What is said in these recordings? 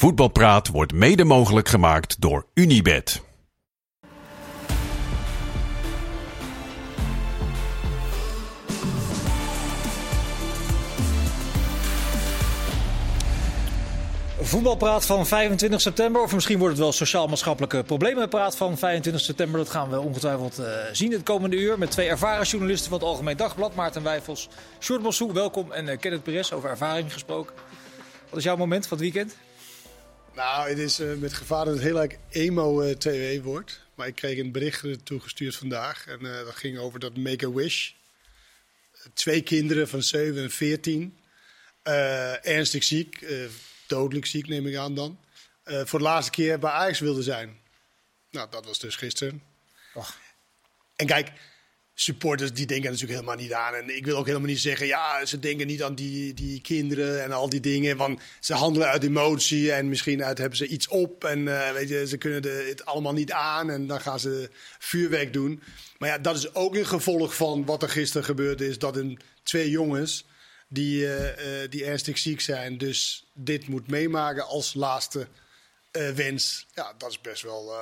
Voetbalpraat wordt mede mogelijk gemaakt door Unibed. Voetbalpraat van 25 september, of misschien wordt het wel sociaal-maatschappelijke problemenpraat van 25 september. Dat gaan we ongetwijfeld uh, zien het komende uur met twee ervaren journalisten van het Algemeen Dagblad. Maarten Wijfels, Sjoerd Mossou, welkom. En uh, Kenneth Perez, over ervaring gesproken. Wat is jouw moment van het weekend? Nou, het is uh, met gevaar dat het heel erg emo-2W wordt. Maar ik kreeg een bericht toegestuurd vandaag. En dat ging over dat Make-A-Wish. Twee kinderen van 7 en 14. ernstig ziek dodelijk ziek, neem ik aan dan. Voor de laatste keer bij Ajax wilde zijn. Nou, dat was dus gisteren. Och. En kijk, supporters die denken natuurlijk helemaal niet aan. En ik wil ook helemaal niet zeggen, ja, ze denken niet aan die, die kinderen en al die dingen. Want ze handelen uit emotie en misschien uit hebben ze iets op. En uh, weet je, ze kunnen de, het allemaal niet aan en dan gaan ze vuurwerk doen. Maar ja, dat is ook een gevolg van wat er gisteren gebeurd is. Dat een, twee jongens die, uh, die ernstig ziek zijn. Dus dit moet meemaken als laatste wens. Ja, dat is best wel,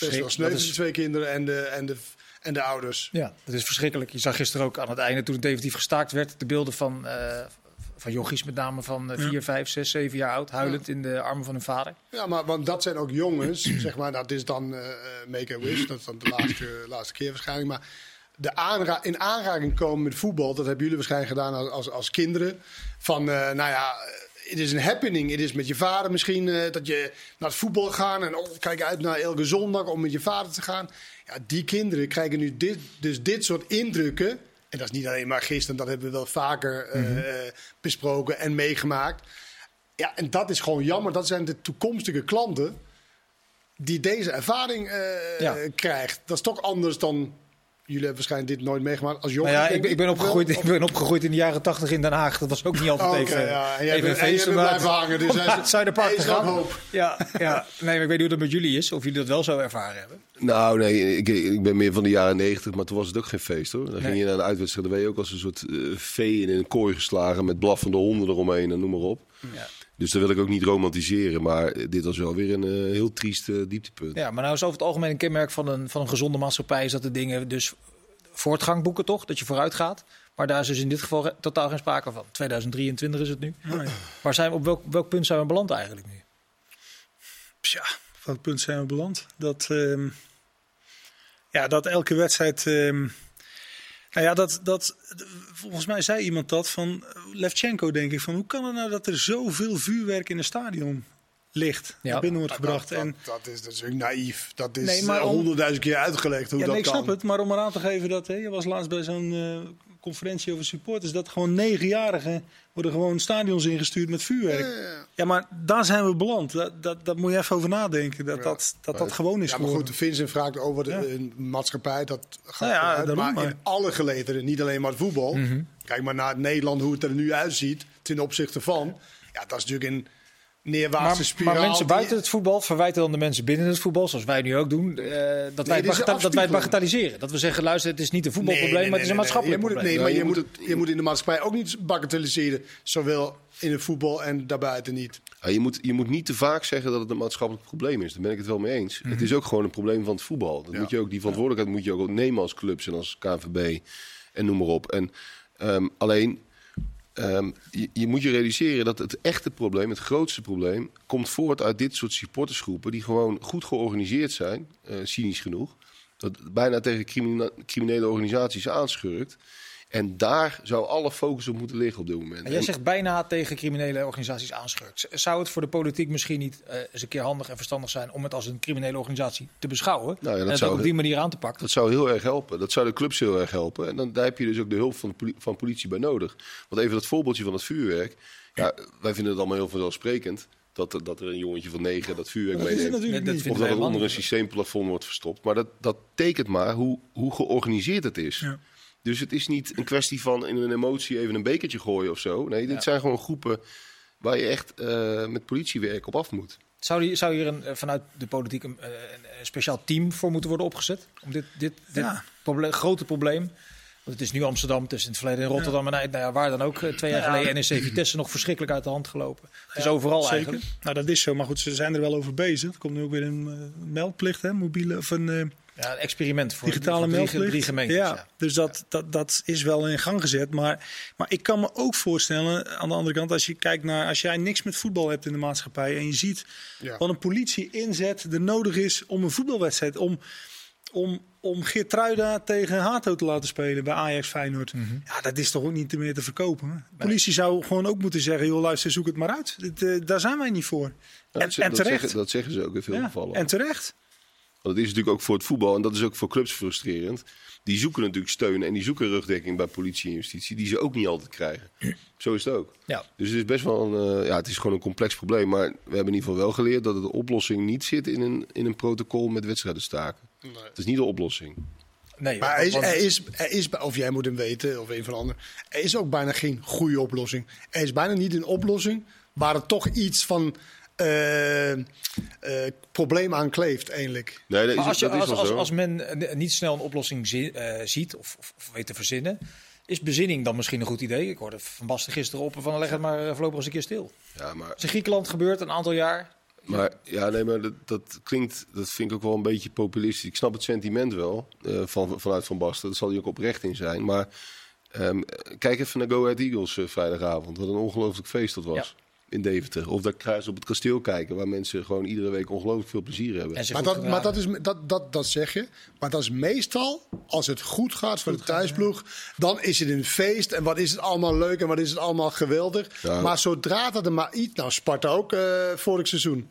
best wel sneu twee kinderen en de, en, de, en de ouders. Ja, dat is verschrikkelijk. Je zag gisteren ook aan het einde, toen het definitief gestaakt werd, de beelden van, van jochies met name van 4, 5, 6, 7 jaar oud, huilend ja. in de armen van hun vader. Ja, maar want dat zijn ook jongens, zeg maar, dat is dan Make a Wish, dat is dan de laatste, laatste keer waarschijnlijk. Maar de aanra in aanraking komen met voetbal, dat hebben jullie waarschijnlijk gedaan als, als, als kinderen. Van, uh, nou ja, het is een happening. Het is met je vader misschien uh, dat je naar het voetbal gaat en oh, kijk uit naar elke zondag om met je vader te gaan. Ja, die kinderen krijgen nu dit, dus dit soort indrukken. En dat is niet alleen maar gisteren, dat hebben we wel vaker uh, mm -hmm. besproken en meegemaakt. Ja, en dat is gewoon jammer. Dat zijn de toekomstige klanten die deze ervaring ja. krijgt. Dat is toch anders dan jullie hebben waarschijnde dit nooit meegemaakt als jongen. Nou ja, ik, ik, ben opgegroeid, ik ben opgegroeid in de jaren tachtig in Den Haag. Dat was ook niet altijd okay, even, ja. en jij even bent, een feest. blijven hangen. Dus het Zuiderpark gegaan. Ja, ja. Nee, maar ik weet niet hoe dat met jullie is. Of jullie dat wel zo ervaren hebben. Nou, nee, ik, ik ben meer van de jaren negentig. Maar toen was het ook geen feest, hoor. Dan nee. ging je naar de uitwedstrijd. Dan ben je ook als een soort uh, vee in een kooi geslagen. Met blaffende honden eromheen en noem maar op. Ja. Dus dat wil ik ook niet romantiseren. Maar dit was wel weer een uh, heel triest uh, dieptepunt. Ja, maar nou is over het algemeen een kenmerk van een, van een gezonde maatschappij... is dat de dingen dus voortgang boeken, toch? Dat je vooruit gaat. Maar daar is dus in dit geval totaal geen sprake van. 2023 is het nu. Nee. Maar zijn we, op welk, welk punt zijn we beland eigenlijk nu? Tja, op welk punt zijn we beland? Dat, um, ja, dat elke wedstrijd... Um, nou ja, dat, dat, volgens mij zei iemand dat van Levchenko, denk ik. Van hoe kan het nou dat er zoveel vuurwerk in een stadion ligt ja. binnen wordt gebracht. Dat, en, dat, is natuurlijk naïef. Dat is honderdduizend nee, keer uitgelegd hoe ja, dat nee, ik kan. snap het, maar om eraan te geven dat... Hè, je was laatst bij zo'n uh, conferentie over supporters... dat gewoon negenjarigen worden gewoon stadions ingestuurd met vuurwerk. Ja, ja, ja. maar daar zijn we beland. Dat, dat, dat moet je even over nadenken. Dat dat, dat, dat gewoon is Ja, maar goed, de Vincent vraagt over de maatschappij. Dat gaat nou maar, maar in alle gelederen, niet alleen maar het voetbal. Mm -hmm. Kijk maar naar Nederland, hoe het er nu uitziet ten opzichte van. Ja, dat is natuurlijk een neerwaartse maar, spiraal. Maar mensen buiten het voetbal verwijten dan de mensen binnen het voetbal, zoals wij nu ook doen, uh, dat, nee, wij het dat wij het bagatelliseren. Dat we zeggen, luister, het is niet een voetbalprobleem, nee, nee, maar het is een maatschappelijk probleem. Nee, maar je, moet het, je moet in de maatschappij ook niet bagatelliseren. Zowel in het voetbal en daarbuiten niet. Ja, je, moet, je moet niet te vaak zeggen dat het een maatschappelijk probleem is. Daar ben ik het wel mee eens. Mm -hmm. Het is ook gewoon een probleem van het voetbal. Dat ja. moet je ook, die verantwoordelijkheid moet je ook nemen als clubs en als KNVB en noem maar op. En um, alleen Um, je, je, moet je realiseren dat het echte probleem, het grootste probleem, komt voort uit dit soort supportersgroepen die gewoon goed georganiseerd zijn, uh, cynisch genoeg, dat bijna tegen crimine criminele organisaties aanschurkt. En daar zou alle focus op moeten liggen op dit moment. En jij zegt bijna tegen criminele organisaties aanschurkt. Zou het voor de politiek misschien niet uh, eens een keer handig en verstandig zijn om het als een criminele organisatie te beschouwen? Nou ja, dat en zou, op die manier aan te pakken? Dat zou heel erg helpen. Dat zou de clubs heel erg helpen. En dan, daar heb je dus ook de hulp van, poli van politie bij nodig. Want even dat voorbeeldje van het vuurwerk. Ja, wij vinden het allemaal heel vanzelfsprekend. Dat, dat er een jongetje van negen dat vuurwerk dat meeneemt. Dat of dat het onder een systeemplafond wordt verstopt. Maar dat, dat tekent maar hoe, hoe georganiseerd het is. Ja. Dus het is niet een kwestie van in een emotie even een bekertje gooien of zo. Nee, dit ja. zijn gewoon groepen waar je echt uh, met politiewerk op af moet. Zou, die, zou hier een, vanuit de politiek een, een, speciaal team voor moeten worden opgezet? Om dit, dit, dit ja. probleem, grote probleem Want het is nu Amsterdam, het is in het verleden in Rotterdam en nou ja, waar dan ook. eh, Twee jaar Ja. geleden NEC Vitesse nog verschrikkelijk uit de hand gelopen. Het is overal Zeker. eigenlijk. Nou, dat is zo. Maar goed, ze zijn er wel over bezig. Er komt nu ook weer een eh, meldplicht, hè? Mobiele of een eh, Ja, een experiment voor, digitale voor drie, meldplicht. drie gemeentes. ja, Ja. Dus dat, dat, dat is wel in gang gezet. Maar, maar ik kan me ook voorstellen, aan de andere kant, als je kijkt naar als jij niks met voetbal hebt in de maatschappij en je ziet Ja. wat een politie inzet er nodig is om een voetbalwedstrijd, om, om, om Geertruida tegen Hato te laten spelen bij Ajax Feyenoord. Mhm. Ja, dat is toch ook niet meer te verkopen. De politie zou gewoon ook moeten zeggen, joh luister, zoek het maar uit. Dit, eh, daar zijn wij niet voor. Ja, en, dat, en dat terecht. zeggen, dat zeggen ze ook in veel Ja, gevallen. en terecht. Want dat is natuurlijk ook voor het voetbal en dat is ook voor clubs frustrerend. Die zoeken natuurlijk steun en die zoeken rugdekking bij politie en justitie, die ze ook niet altijd krijgen. Zo is het ook. Ja. Dus het is best wel een, eh, ja, het is gewoon een complex probleem. Maar we hebben in ieder geval wel geleerd dat de oplossing niet zit in een, in een protocol met wedstrijden staken. Het is niet de oplossing. Nee, Maar er is, er is, er is, of jij moet hem weten, of een van de anderen. Er is ook bijna geen goede oplossing. Er is bijna niet een oplossing waar er toch iets van eh, probleem aan kleeft, eigenlijk. Nee, dat is, als, je, dat is als, wel als, zo. als men niet snel een oplossing zi- eh, ziet of, of, of weet te verzinnen, is bezinning dan misschien een goed idee? Ik hoorde Van Basten gisteren op van leg het maar voorlopig eens een keer stil. ja, maar is in Griekenland gebeurd een aantal jaar. Maar ja, nee, maar dat, dat klinkt, dat vind ik ook wel een beetje populistisch. Ik snap het sentiment wel eh, van, vanuit Van Basten. Daar zal hij ook oprecht in zijn. Maar ehm, kijk even naar Go Ahead Eagles vrijdagavond. Wat een ongelooflijk feest dat was. In Deventer. Of daar kruis op het kasteel kijken. Waar mensen gewoon iedere week ongelooflijk veel plezier hebben. Maar, dat, maar dat, is, dat, dat, dat zeg je. Maar dat is meestal, als het goed gaat voor de thuisploeg, dan is het een feest. En wat is het allemaal leuk en wat is het allemaal geweldig. Ja. Maar zodra dat er maar iets... Nou, Sparta ook eh, vorig seizoen.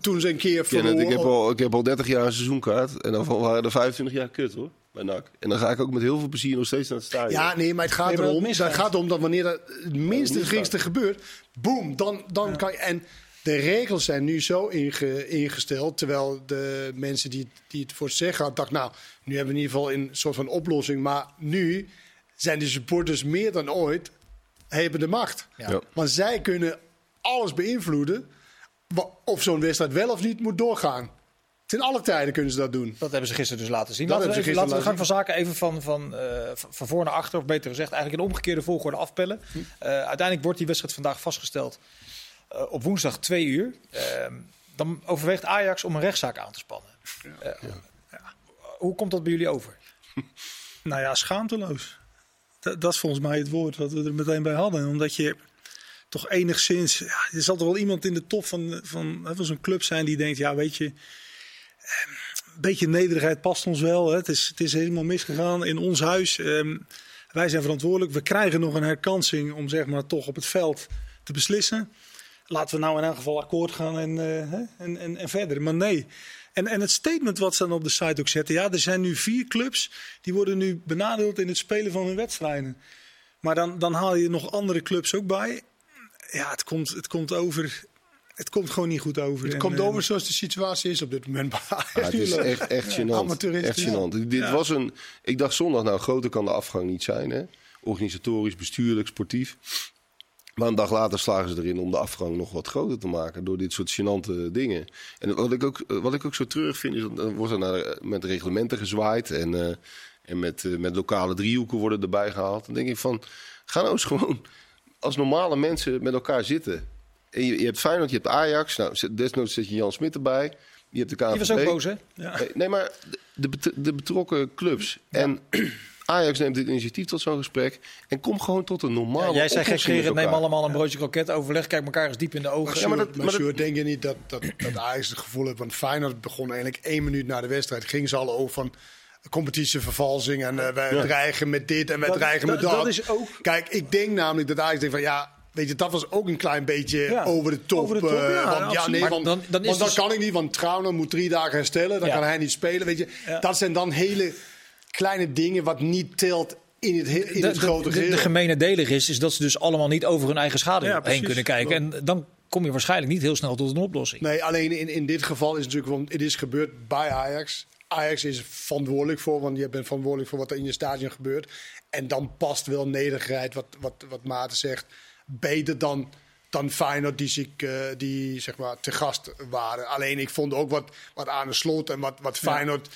Toen ze een keer verloren. ik, heb al, ik heb al 30 jaar een seizoenkaart. En daarvan waren er 25 jaar kut hoor. Bij NAC. En dan ga ik ook met heel veel plezier nog steeds naar het stadion. Ja, nee, maar het gaat Nee, erom. Het gaat erom dat wanneer er het minste misgaat. geringste gebeurt, boem, dan, dan kan je. En de regels zijn nu zo inge- ingesteld, terwijl de mensen die, die het voor het zeggen hadden, dachten, nou, nu hebben we in ieder geval een soort van oplossing. Maar nu zijn de supporters meer dan ooit hebben de macht. Ja. Ja. Want zij kunnen alles beïnvloeden of zo'n wedstrijd wel of niet moet doorgaan. Ten alle tijden kunnen ze dat doen. Dat hebben ze gisteren dus laten zien. Dat laten we, hebben ze even, laten we de gisteren gang van zaken even van, van, eh, van van voor naar achter, of beter gezegd, eigenlijk in omgekeerde volgorde afpellen. Hm. Eh, uiteindelijk wordt die wedstrijd vandaag vastgesteld eh, op woensdag twee uur. Ehm, dan overweegt Ajax om een rechtszaak aan te spannen. Eh, Hoe komt dat bij jullie over? Nou ja, schaamteloos. Dat, dat is volgens mij het woord wat we er meteen bij hadden. Omdat je toch enigszins... Ja, er zal toch wel iemand in de top van, van, van zo'n club zijn die denkt... Ja, weet je, een beetje nederigheid past ons wel. Hè. Het, is, het is helemaal misgegaan in ons huis. Ehm, wij zijn verantwoordelijk. We krijgen nog een herkansing om zeg maar toch op het veld te beslissen. Laten we nou in elk geval akkoord gaan en, eh, en, en, en verder. Maar nee. En, en het statement wat ze dan op de site ook zetten. Ja, er zijn nu vier clubs die worden nu benadeeld in het spelen van hun wedstrijden. Maar dan, dan haal je nog andere clubs ook bij. Ja, het komt, het komt over. Het komt gewoon niet goed over. Het En, komt eh, over zoals de situatie is op dit moment. Ja, het is echt, echt gênant. Amateuristisch. Echt gênant. Dit was een, ik dacht zondag, nou groter kan de afgang niet zijn. Hè? Organisatorisch, bestuurlijk, sportief. Maar een dag later slagen ze erin om de afgang nog wat groter te maken. Door dit soort gênante dingen. En wat ik ook, wat ik ook zo terug vind, is dat dan wordt er naar, met reglementen gezwaaid. En, eh, en met, eh, met lokale driehoeken worden erbij gehaald. Dan denk ik van, ga nou eens gewoon als normale mensen met elkaar zitten. En je, je hebt Feyenoord, je hebt Ajax. Nou, desnoods zet je Jan Smit erbij. Je hebt de KNVB. Die was ook boos, hè? Nee, Nee, maar de, de, bet- de betrokken clubs. En Ajax neemt dit initiatief tot zo'n gesprek. En kom gewoon tot een normale Ja, jij zei gekscherend, neem allemaal een broodje kroket, overleg, kijk elkaar eens diep in de ogen. Ja, maar dat, maar maar dat- denk je niet dat, dat, dat Ajax het gevoel heeft... Want Feyenoord begon eigenlijk één minuut na de wedstrijd. Gingen ze al over van competitievervalsing. En eh, wij dreigen met dit en wij Dat- dreigen met dat- dat. dat is ook- Kijk, ik denk namelijk dat Ajax denkt van... ja. Weet je, dat was ook een klein beetje Ja, over de top. over de top, eh, ja, want, ja, absoluut. nee, Maar want, dan- dan is want dus- kan ik niet, want Trauner moet drie dagen herstellen. Dan Ja. kan hij niet spelen. Weet je. Ja. Dat zijn dan hele kleine dingen wat niet telt in het, he- in de, het grote de, de, geheel. de gemene deler is, is dat ze dus allemaal niet over hun eigen schade Ja, heen precies. kunnen kijken. En dan kom je waarschijnlijk niet heel snel tot een oplossing. Nee, alleen in, in dit geval is het natuurlijk, want het is gebeurd bij Ajax. Ajax is verantwoordelijk voor, want je bent verantwoordelijk voor wat er in je stadion gebeurt. En dan past wel nederigheid, wat, wat, wat Maarten zegt, beter dan, dan Feyenoord die, zich, eh, die zeg maar te gast waren. Alleen ik vond ook wat, wat aan de slot en wat, wat Feyenoord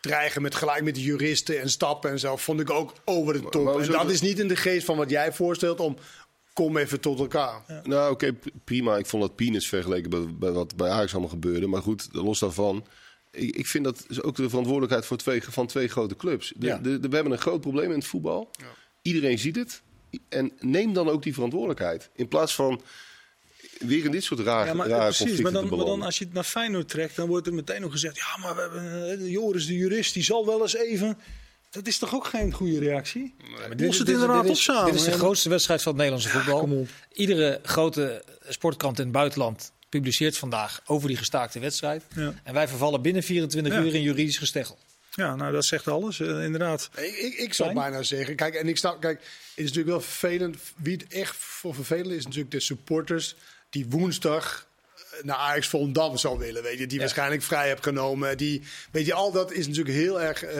dreigen met gelijk met de juristen en stappen en zo, vond ik ook over de top. maar en dat is niet in de geest van wat jij voorstelt om kom even tot elkaar. Nou, oké, prima. Ik vond dat peanuts vergeleken bij, bij wat bij Ajax allemaal gebeurde. Maar goed, los daarvan. Ik, ik vind dat is ook de verantwoordelijkheid voor twee, van twee grote clubs. De, Ja. de, de- we hebben een groot probleem in het voetbal. Iedereen ziet het. En neem dan ook die verantwoordelijkheid. In plaats van weer in dit soort rare, Ja, maar, rare precies. conflicten Maar dan, te maar dan als je het naar Feyenoord trekt, dan wordt er meteen nog gezegd: ja, maar we hebben eh, Joris, de jurist, die zal wel eens even. Dat is toch ook geen goede reactie? Maar het inderdaad dit op is, samen. Dit is de grootste wedstrijd van het Nederlandse voetbal. kom op. Iedere grote sportkrant in het buitenland publiceert vandaag over die gestaakte wedstrijd. Ja. En wij vervallen binnen 24 Ja. uur in juridisch gesteggel. Ja, nou dat zegt alles, eh, inderdaad. Ik, ik, ik zou bijna zeggen. Kijk, en ik snap, kijk, het is natuurlijk wel vervelend. Wie het echt voor vervelend is, natuurlijk de supporters die woensdag eh, naar Ajax Volendam zou willen. Weet je, die Ja. waarschijnlijk vrij hebt genomen. Die, weet je, al dat is natuurlijk heel erg eh,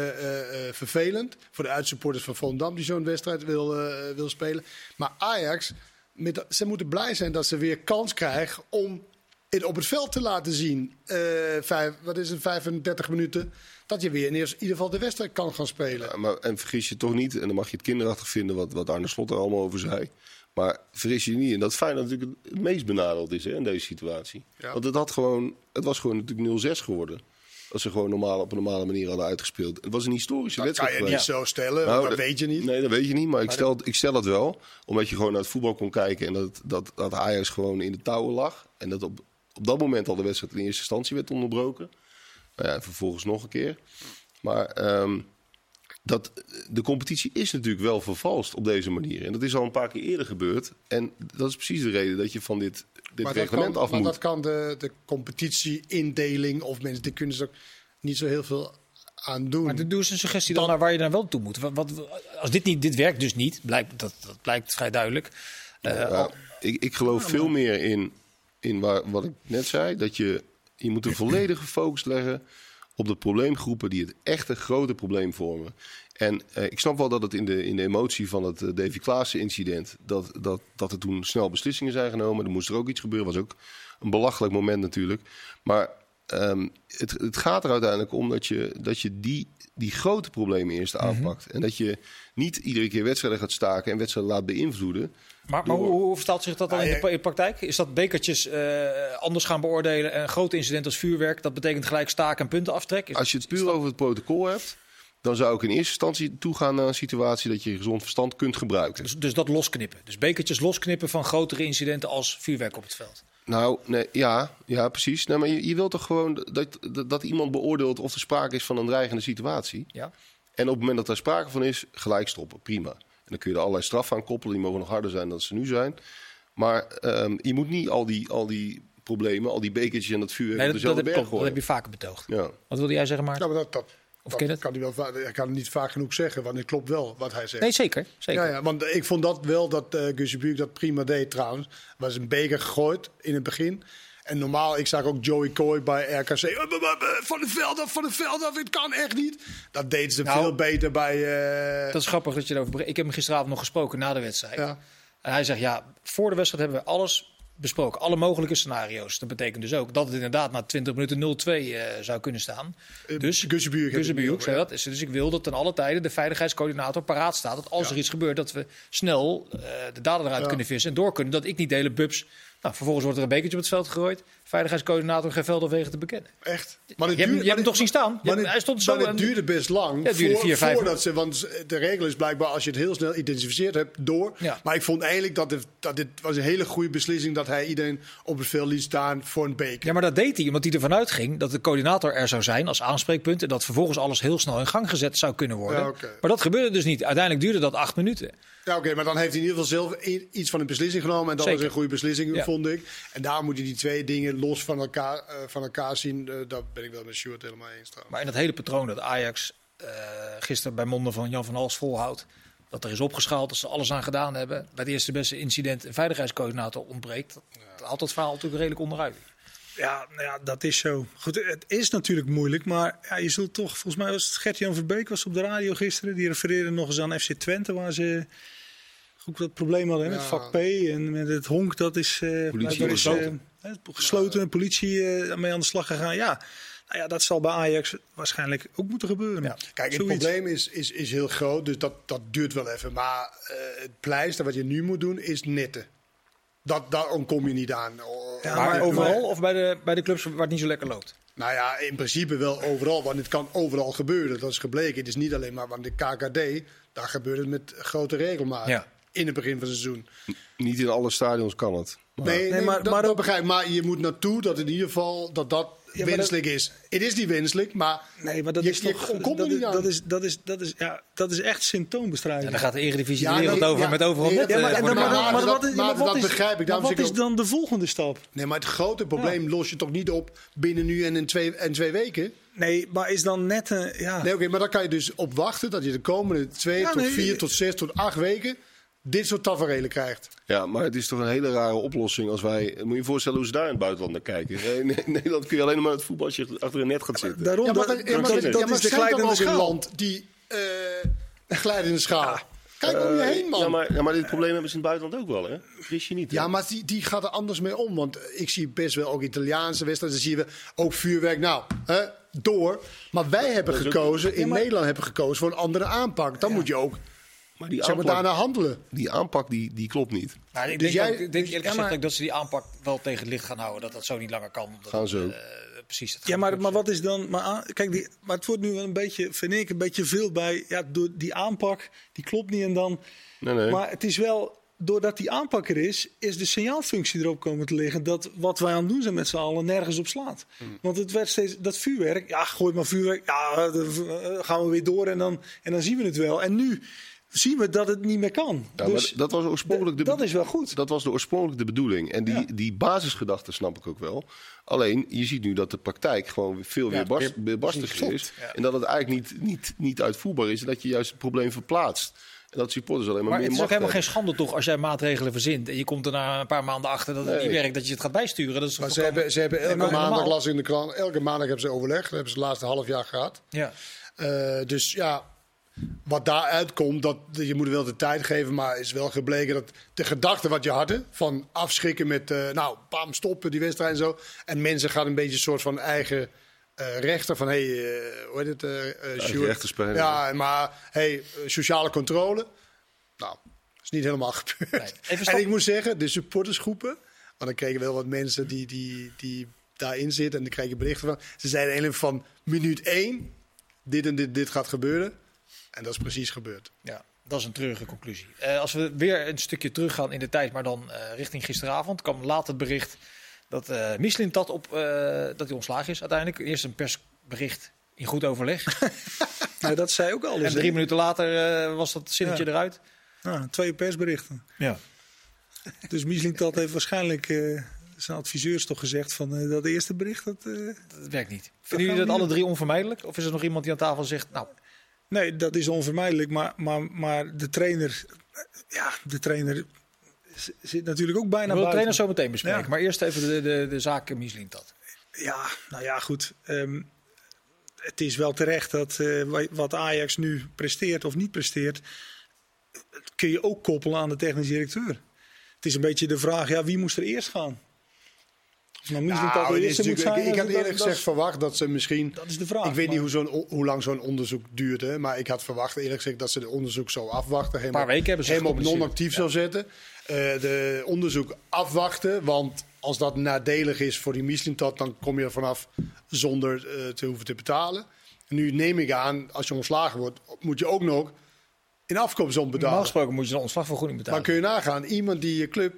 vervelend voor de uitsupporters van Volendam die zo'n wedstrijd wil, wil spelen. Maar Ajax, met, ze moeten blij zijn dat ze weer kans krijgen om het op het veld te laten zien. Eh, vijf, wat is het, 35 minuten. Dat je weer in ieder geval de wedstrijd kan gaan spelen. Ja, maar, en vergis je toch niet, en dan mag je het kinderachtig vinden wat, wat Arne Slot er allemaal over zei. Maar vergis je niet in dat Feyenoord natuurlijk het meest benadeeld is hè, in deze situatie. Ja. Want het, had gewoon, het was gewoon natuurlijk 0-6 geworden. Als ze gewoon normaal, op een normale manier hadden uitgespeeld. Het was een historische Dat kan wedstrijd je niet zo stellen, Nou, dat dat- weet je niet. Nee, dat weet je niet. Maar ik stel, ik stel het wel. Omdat je gewoon naar het voetbal kon kijken. En dat, dat, dat Ajax gewoon in de touwen lag. En dat op, op dat moment al de wedstrijd in eerste instantie werd onderbroken. Nou ja, vervolgens nog een keer. Maar ehm, dat, de competitie is natuurlijk wel vervalst op deze manier. En dat is al een paar keer eerder gebeurd. En dat is precies de reden dat je van dit, dit maar reglement kan, af maar moet. dat kan de, de competitie-indeling of mensen, die kunnen ze ook niet zo heel veel aan doen. Maar doe eens een suggestie dan, Dan- naar waar je dan wel toe moet. Wat, wat, als dit niet, dit werkt dus niet, blijkt, dat, dat blijkt vrij duidelijk. Eh, Ja, ik, ik geloof veel meer in, in waar, wat ik net zei. Dat je, je moet een volledige focus leggen op de probleemgroepen die het echte grote probleem vormen. En eh, ik snap wel dat het in de, in de emotie van het eh, Davy Klaassen incident... Dat, dat, dat er toen snel beslissingen zijn genomen. Er moest er ook iets gebeuren. was ook een belachelijk moment natuurlijk. Maar ehm, het, het gaat er uiteindelijk om dat je, dat je die, die grote problemen eerst aanpakt. En dat je niet iedere keer wedstrijden gaat staken en wedstrijden laat beïnvloeden. Maar, maar hoe, hoe vertaalt zich dat dan Ah, in de praktijk? Is dat bekertjes eh, anders gaan beoordelen en een groot incident als vuurwerk, dat betekent gelijk staken en punten aftrek? Is- Als je het puur over het protocol hebt, dan zou ik in eerste instantie toegaan naar een situatie dat je gezond verstand kunt gebruiken. dus, dus dat losknippen. Dus bekertjes losknippen van grotere incidenten als vuurwerk op het veld. Nou, nee, ja, ja, precies. Nee, maar je, je wilt toch gewoon dat, dat, dat iemand beoordeelt of er sprake is van een dreigende situatie. Ja? En op het moment dat er sprake van is, gelijk stoppen. Prima. En dan kun je er allerlei straffen aan koppelen. Die mogen nog harder zijn dan ze nu zijn. Maar ehm, je moet niet al die, al die problemen, al die bekertjes en dat vuurwerk Nee, dat, dat, dezelfde heb, berg dat heb je vaker betoogd. Ja. Wat wilde jij zeggen, Maarten? Ja, maar dat, dat, Of dat dat? kan hij wel, ik kan het niet vaak genoeg zeggen, want het klopt wel wat hij zegt. Nee, zeker. zeker. Ja, ja, want ik vond dat wel dat uh, Guusje dat prima deed trouwens. was een beker gegooid in het begin. En normaal, ik zag ook Joey Coy bij RKC. "Eh, Van de veld af, van de veld af, het kan echt niet. Dat deed ze Nou, veel beter bij... eh, Dat is grappig dat je erover. Ik heb hem gisteravond nog gesproken na de wedstrijd. ja. En hij zegt, ja, voor de wedstrijd hebben we alles besproken. Alle mogelijke scenario's. Dat betekent dus ook dat het inderdaad na 20 minuten 0-2 eh, zou kunnen staan. Dus Guusje Buurk heeft Guusje het Buurk over, zei dat. Dus dus ik wil dat ten alle tijde de veiligheidscoördinator paraat staat. Dat als er iets gebeurt, dat we snel de dader eruit Ja. kunnen vissen en door kunnen. Dat ik niet de hele bubs... Nou, vervolgens wordt er een bekertje op het veld gegooid. Veiligheidscoördinator geen veld of wegen te bekennen. Echt. Maar Je hebt hem- je hebt hem toch zien staan? Maar hebt- het, hij stond zo maar het duurde best lang. Ja, het duurde voor- vier, vijf voordat ze, want de regel is blijkbaar als je het heel snel identificeerd hebt, door. Ja. Maar ik vond eigenlijk dat, het, dat dit was een hele goede beslissing dat hij iedereen op het veld liet staan voor een beker. Ja, maar dat deed hij omdat hij ervan uitging dat de coördinator er zou zijn als aanspreekpunt. En dat vervolgens alles heel snel in gang gezet zou kunnen worden. Ja. Maar dat gebeurde dus niet. Uiteindelijk duurde dat acht minuten. Ja, oké, maar dan heeft hij in ieder geval zelf iets van een beslissing genomen. En dat Zeker. was een goede beslissing, vond ik. En daar moet je die twee dingen los van elkaar, eh, van elkaar zien. Eh, dat ben ik wel met Stuart helemaal eens trouwens. Maar in dat hele patroon dat Ajax eh, gisteren bij monden van Jan van Hals volhoudt. Dat er is opgeschaald, dat ze alles aan gedaan hebben. Bij het eerste beste incident een veiligheidscoördinator ontbreekt. Dat haalt dat verhaal natuurlijk redelijk onderuit. Ja, nou ja, dat is zo. Goed, het is natuurlijk moeilijk, maar ja, je zult toch... Volgens mij was het Gert-Jan Verbeek was op de radio gisteren. Die refereerde nog eens aan FC Twente, waar ze goed dat probleem hadden hè, met vak P. En met het honk, dat is, eh blijkbaar is, gesloten. eh, hè, gesloten. politie eh mee aan de slag gegaan. Ja, Nou ja, dat zal bij Ajax waarschijnlijk ook moeten gebeuren. Ja. Kijk, het probleem is, is, is heel groot, dus dat, dat duurt wel even. Maar eh, het pleister wat je nu moet doen, is netten. Dat, daar ontkom je niet aan. Oh, Ja, maar, maar- overal of bij de, bij de clubs waar het niet zo lekker loopt? Nou ja, in principe wel overal, want het kan overal gebeuren. Dat is gebleken. Het is niet alleen maar, want de KKD, daar gebeurt het met grote regelmaat. Ja. In het begin van het seizoen. Niet in alle stadions kan het. Maar- Nee, nee, maar- dat, maar dat begrijp ik. Maar je moet naartoe dat in ieder geval dat dat Ja, wenselijk is. Het is niet wenselijk, maar Nee, maar dat je, is je toch. ontkomt dat, niet is, aan. dat, is, dat, is, dat, is, ja, dat is echt En symptoombestrijding. dan gaat de Eredivisie Ja, de wereld nee, over ja, met overal net. ja, maar- eh, en maar- maar- wat dat- is- maar wat dat is- begrijp ik. maar Daarom wat ik is dan de volgende stap? Nee, maar het grote probleem los je toch niet op binnen nu en in twee, en twee weken? Nee, maar is dan net een. Ja. Nee, oké, maar dan kan je dus op wachten dat je de komende twee Ja, tot nee. vier tot zes tot acht weken dit soort tafereelen krijgt. Ja, maar het is toch een hele rare oplossing als wij... Moet je je voorstellen hoe ze daar in het buitenland naar kijken. Eh, In Nederland kun je alleen maar het voetbal als je achter een net gaat zitten. Daarom, Ja, maar, dat, dat, dat, ja, maar, dat, is de glijdende een schaal. land die eh glijdende schaal. Kijk om je heen, man. Ja maar, ja, maar dit probleem hebben ze in het buitenland ook wel, hè? Wist je niet, hè? Ja, maar die, die gaat er anders mee om. Want ik zie best wel ook Italiaanse wedstrijden. Dan zien we ook vuurwerk. Nou, hè, door. Maar wij hebben gekozen, in Ja, maar- Nederland hebben gekozen voor een andere aanpak. Dan moet je ook Maar die zeg maar, aanpak, daarna handelen. die, aanpak die, die klopt niet. Maar ik Dus denk, jij- ook, ik denk eerlijk Ja, gezegd maar- ook dat ze die aanpak wel tegen het licht gaan houden. Dat dat zo niet langer kan. Dat, Gaan ze ook. eh, precies. Dat Ja, maar, maar wat is dan. Maar, kijk, die, maar het wordt nu wel een beetje, vind ik, een beetje veel bij. Ja, door die aanpak, die klopt niet en dan. Nee, nee. Maar het is wel. Doordat die aanpak er is, is de signaalfunctie erop komen te liggen. Dat wat wij aan het doen zijn met z'n allen nergens op slaat. Hmm. Want het werd steeds. Dat vuurwerk. Ja, gooi maar vuurwerk. Ja, dan eh, gaan we weer door en dan, en dan zien we het wel. En nu zien we dat het niet meer kan. Ja, dus dat was oorspronkelijk de dat is wel goed. Dat was de oorspronkelijke bedoeling. En die, Ja. die basisgedachte snap ik ook wel. Alleen, je ziet nu dat de praktijk gewoon veel weer barst, weer- weerbarstiger klopt, is. ja. En dat het eigenlijk niet, niet, niet uitvoerbaar is. En dat je juist het probleem verplaatst. En dat supporters alleen maar, Maar meer het is ook helemaal geen hebben. schande toch als jij maatregelen verzint. En je komt er na een paar maanden achter dat het Nee. niet werkt. Dat je het gaat bijsturen. Dat is Maar ze hebben, ze hebben elke maandag, las in de krant, elke maandag hebben ze overleg. Dat hebben ze het laatste half jaar gehad. Ja. Eh, dus ja, wat daaruit komt, dat, je moet wel de tijd geven. Maar is wel gebleken dat de gedachte wat je had, hè, van afschrikken met, eh, nou, bam, stoppen die wedstrijd en zo. En mensen gaan een beetje een soort van eigen eh, rechter van, hé, hey, eh, hoe heet het? eh eh, spelen. Ja, maar, hey, sociale controle. Nou, is niet helemaal gebeurd. Nee, en ik moet zeggen, de supportersgroepen, want dan kregen wel wat mensen die, die, die daarin zitten en dan kreeg je berichten van. Ze zeiden eigenlijk van minuut één, dit en dit, dit gaat gebeuren. En dat is precies gebeurd. Ja, dat is een treurige conclusie. Eh, als we weer een stukje teruggaan in de tijd, maar dan eh, richting gisteravond, kwam later het bericht dat eh Michelin dat op dat hij ontslagen is uiteindelijk. Eerst een persbericht in goed overleg. Nou, dat zei ook alles. en drie minuten later was dat zinnetje Ja. eruit. Twee persberichten. Ja. Dus Mislintat heeft waarschijnlijk zijn adviseurs toch gezegd van dat eerste bericht. Dat, Dat werkt niet. Vinden jullie dat alle drie onvermijdelijk? Of is er nog iemand die aan tafel zegt, nou, nee, dat is onvermijdelijk. Maar, maar, maar de trainer, ja, de trainer zit natuurlijk ook bijna we de trainer zo meteen bespreken. Ja. Maar eerst even de, de, de zaak dat. Ja, nou ja, goed. Ehm, het is wel terecht dat eh, wa- wat Ajax nu presteert of niet presteert, kun je ook koppelen aan de technisch directeur. Het is een beetje de vraag, ja, wie moest er eerst gaan? Of nou Nou, is eerste moet zijn? ik, ik had eerlijk gezegd verwacht dat ze misschien. Dat is de vraag. ik weet niet hoe, zo'n, hoe lang zo'n onderzoek duurt. Hè, maar ik had verwacht eerlijk gezegd dat ze het onderzoek zo afwachten. Helemaal, weken hebben ze helemaal op non-actief zou zetten. Eh, de onderzoek afwachten. Want als dat nadelig is voor die Mislintat, dan kom je er vanaf zonder eh, te hoeven te betalen. Nu neem ik aan, als je ontslagen wordt, moet je ook nog in afkoopsom Normaal betalen. gesproken moet je een ontslagvergoeding betalen. Maar kun je nagaan, iemand die je club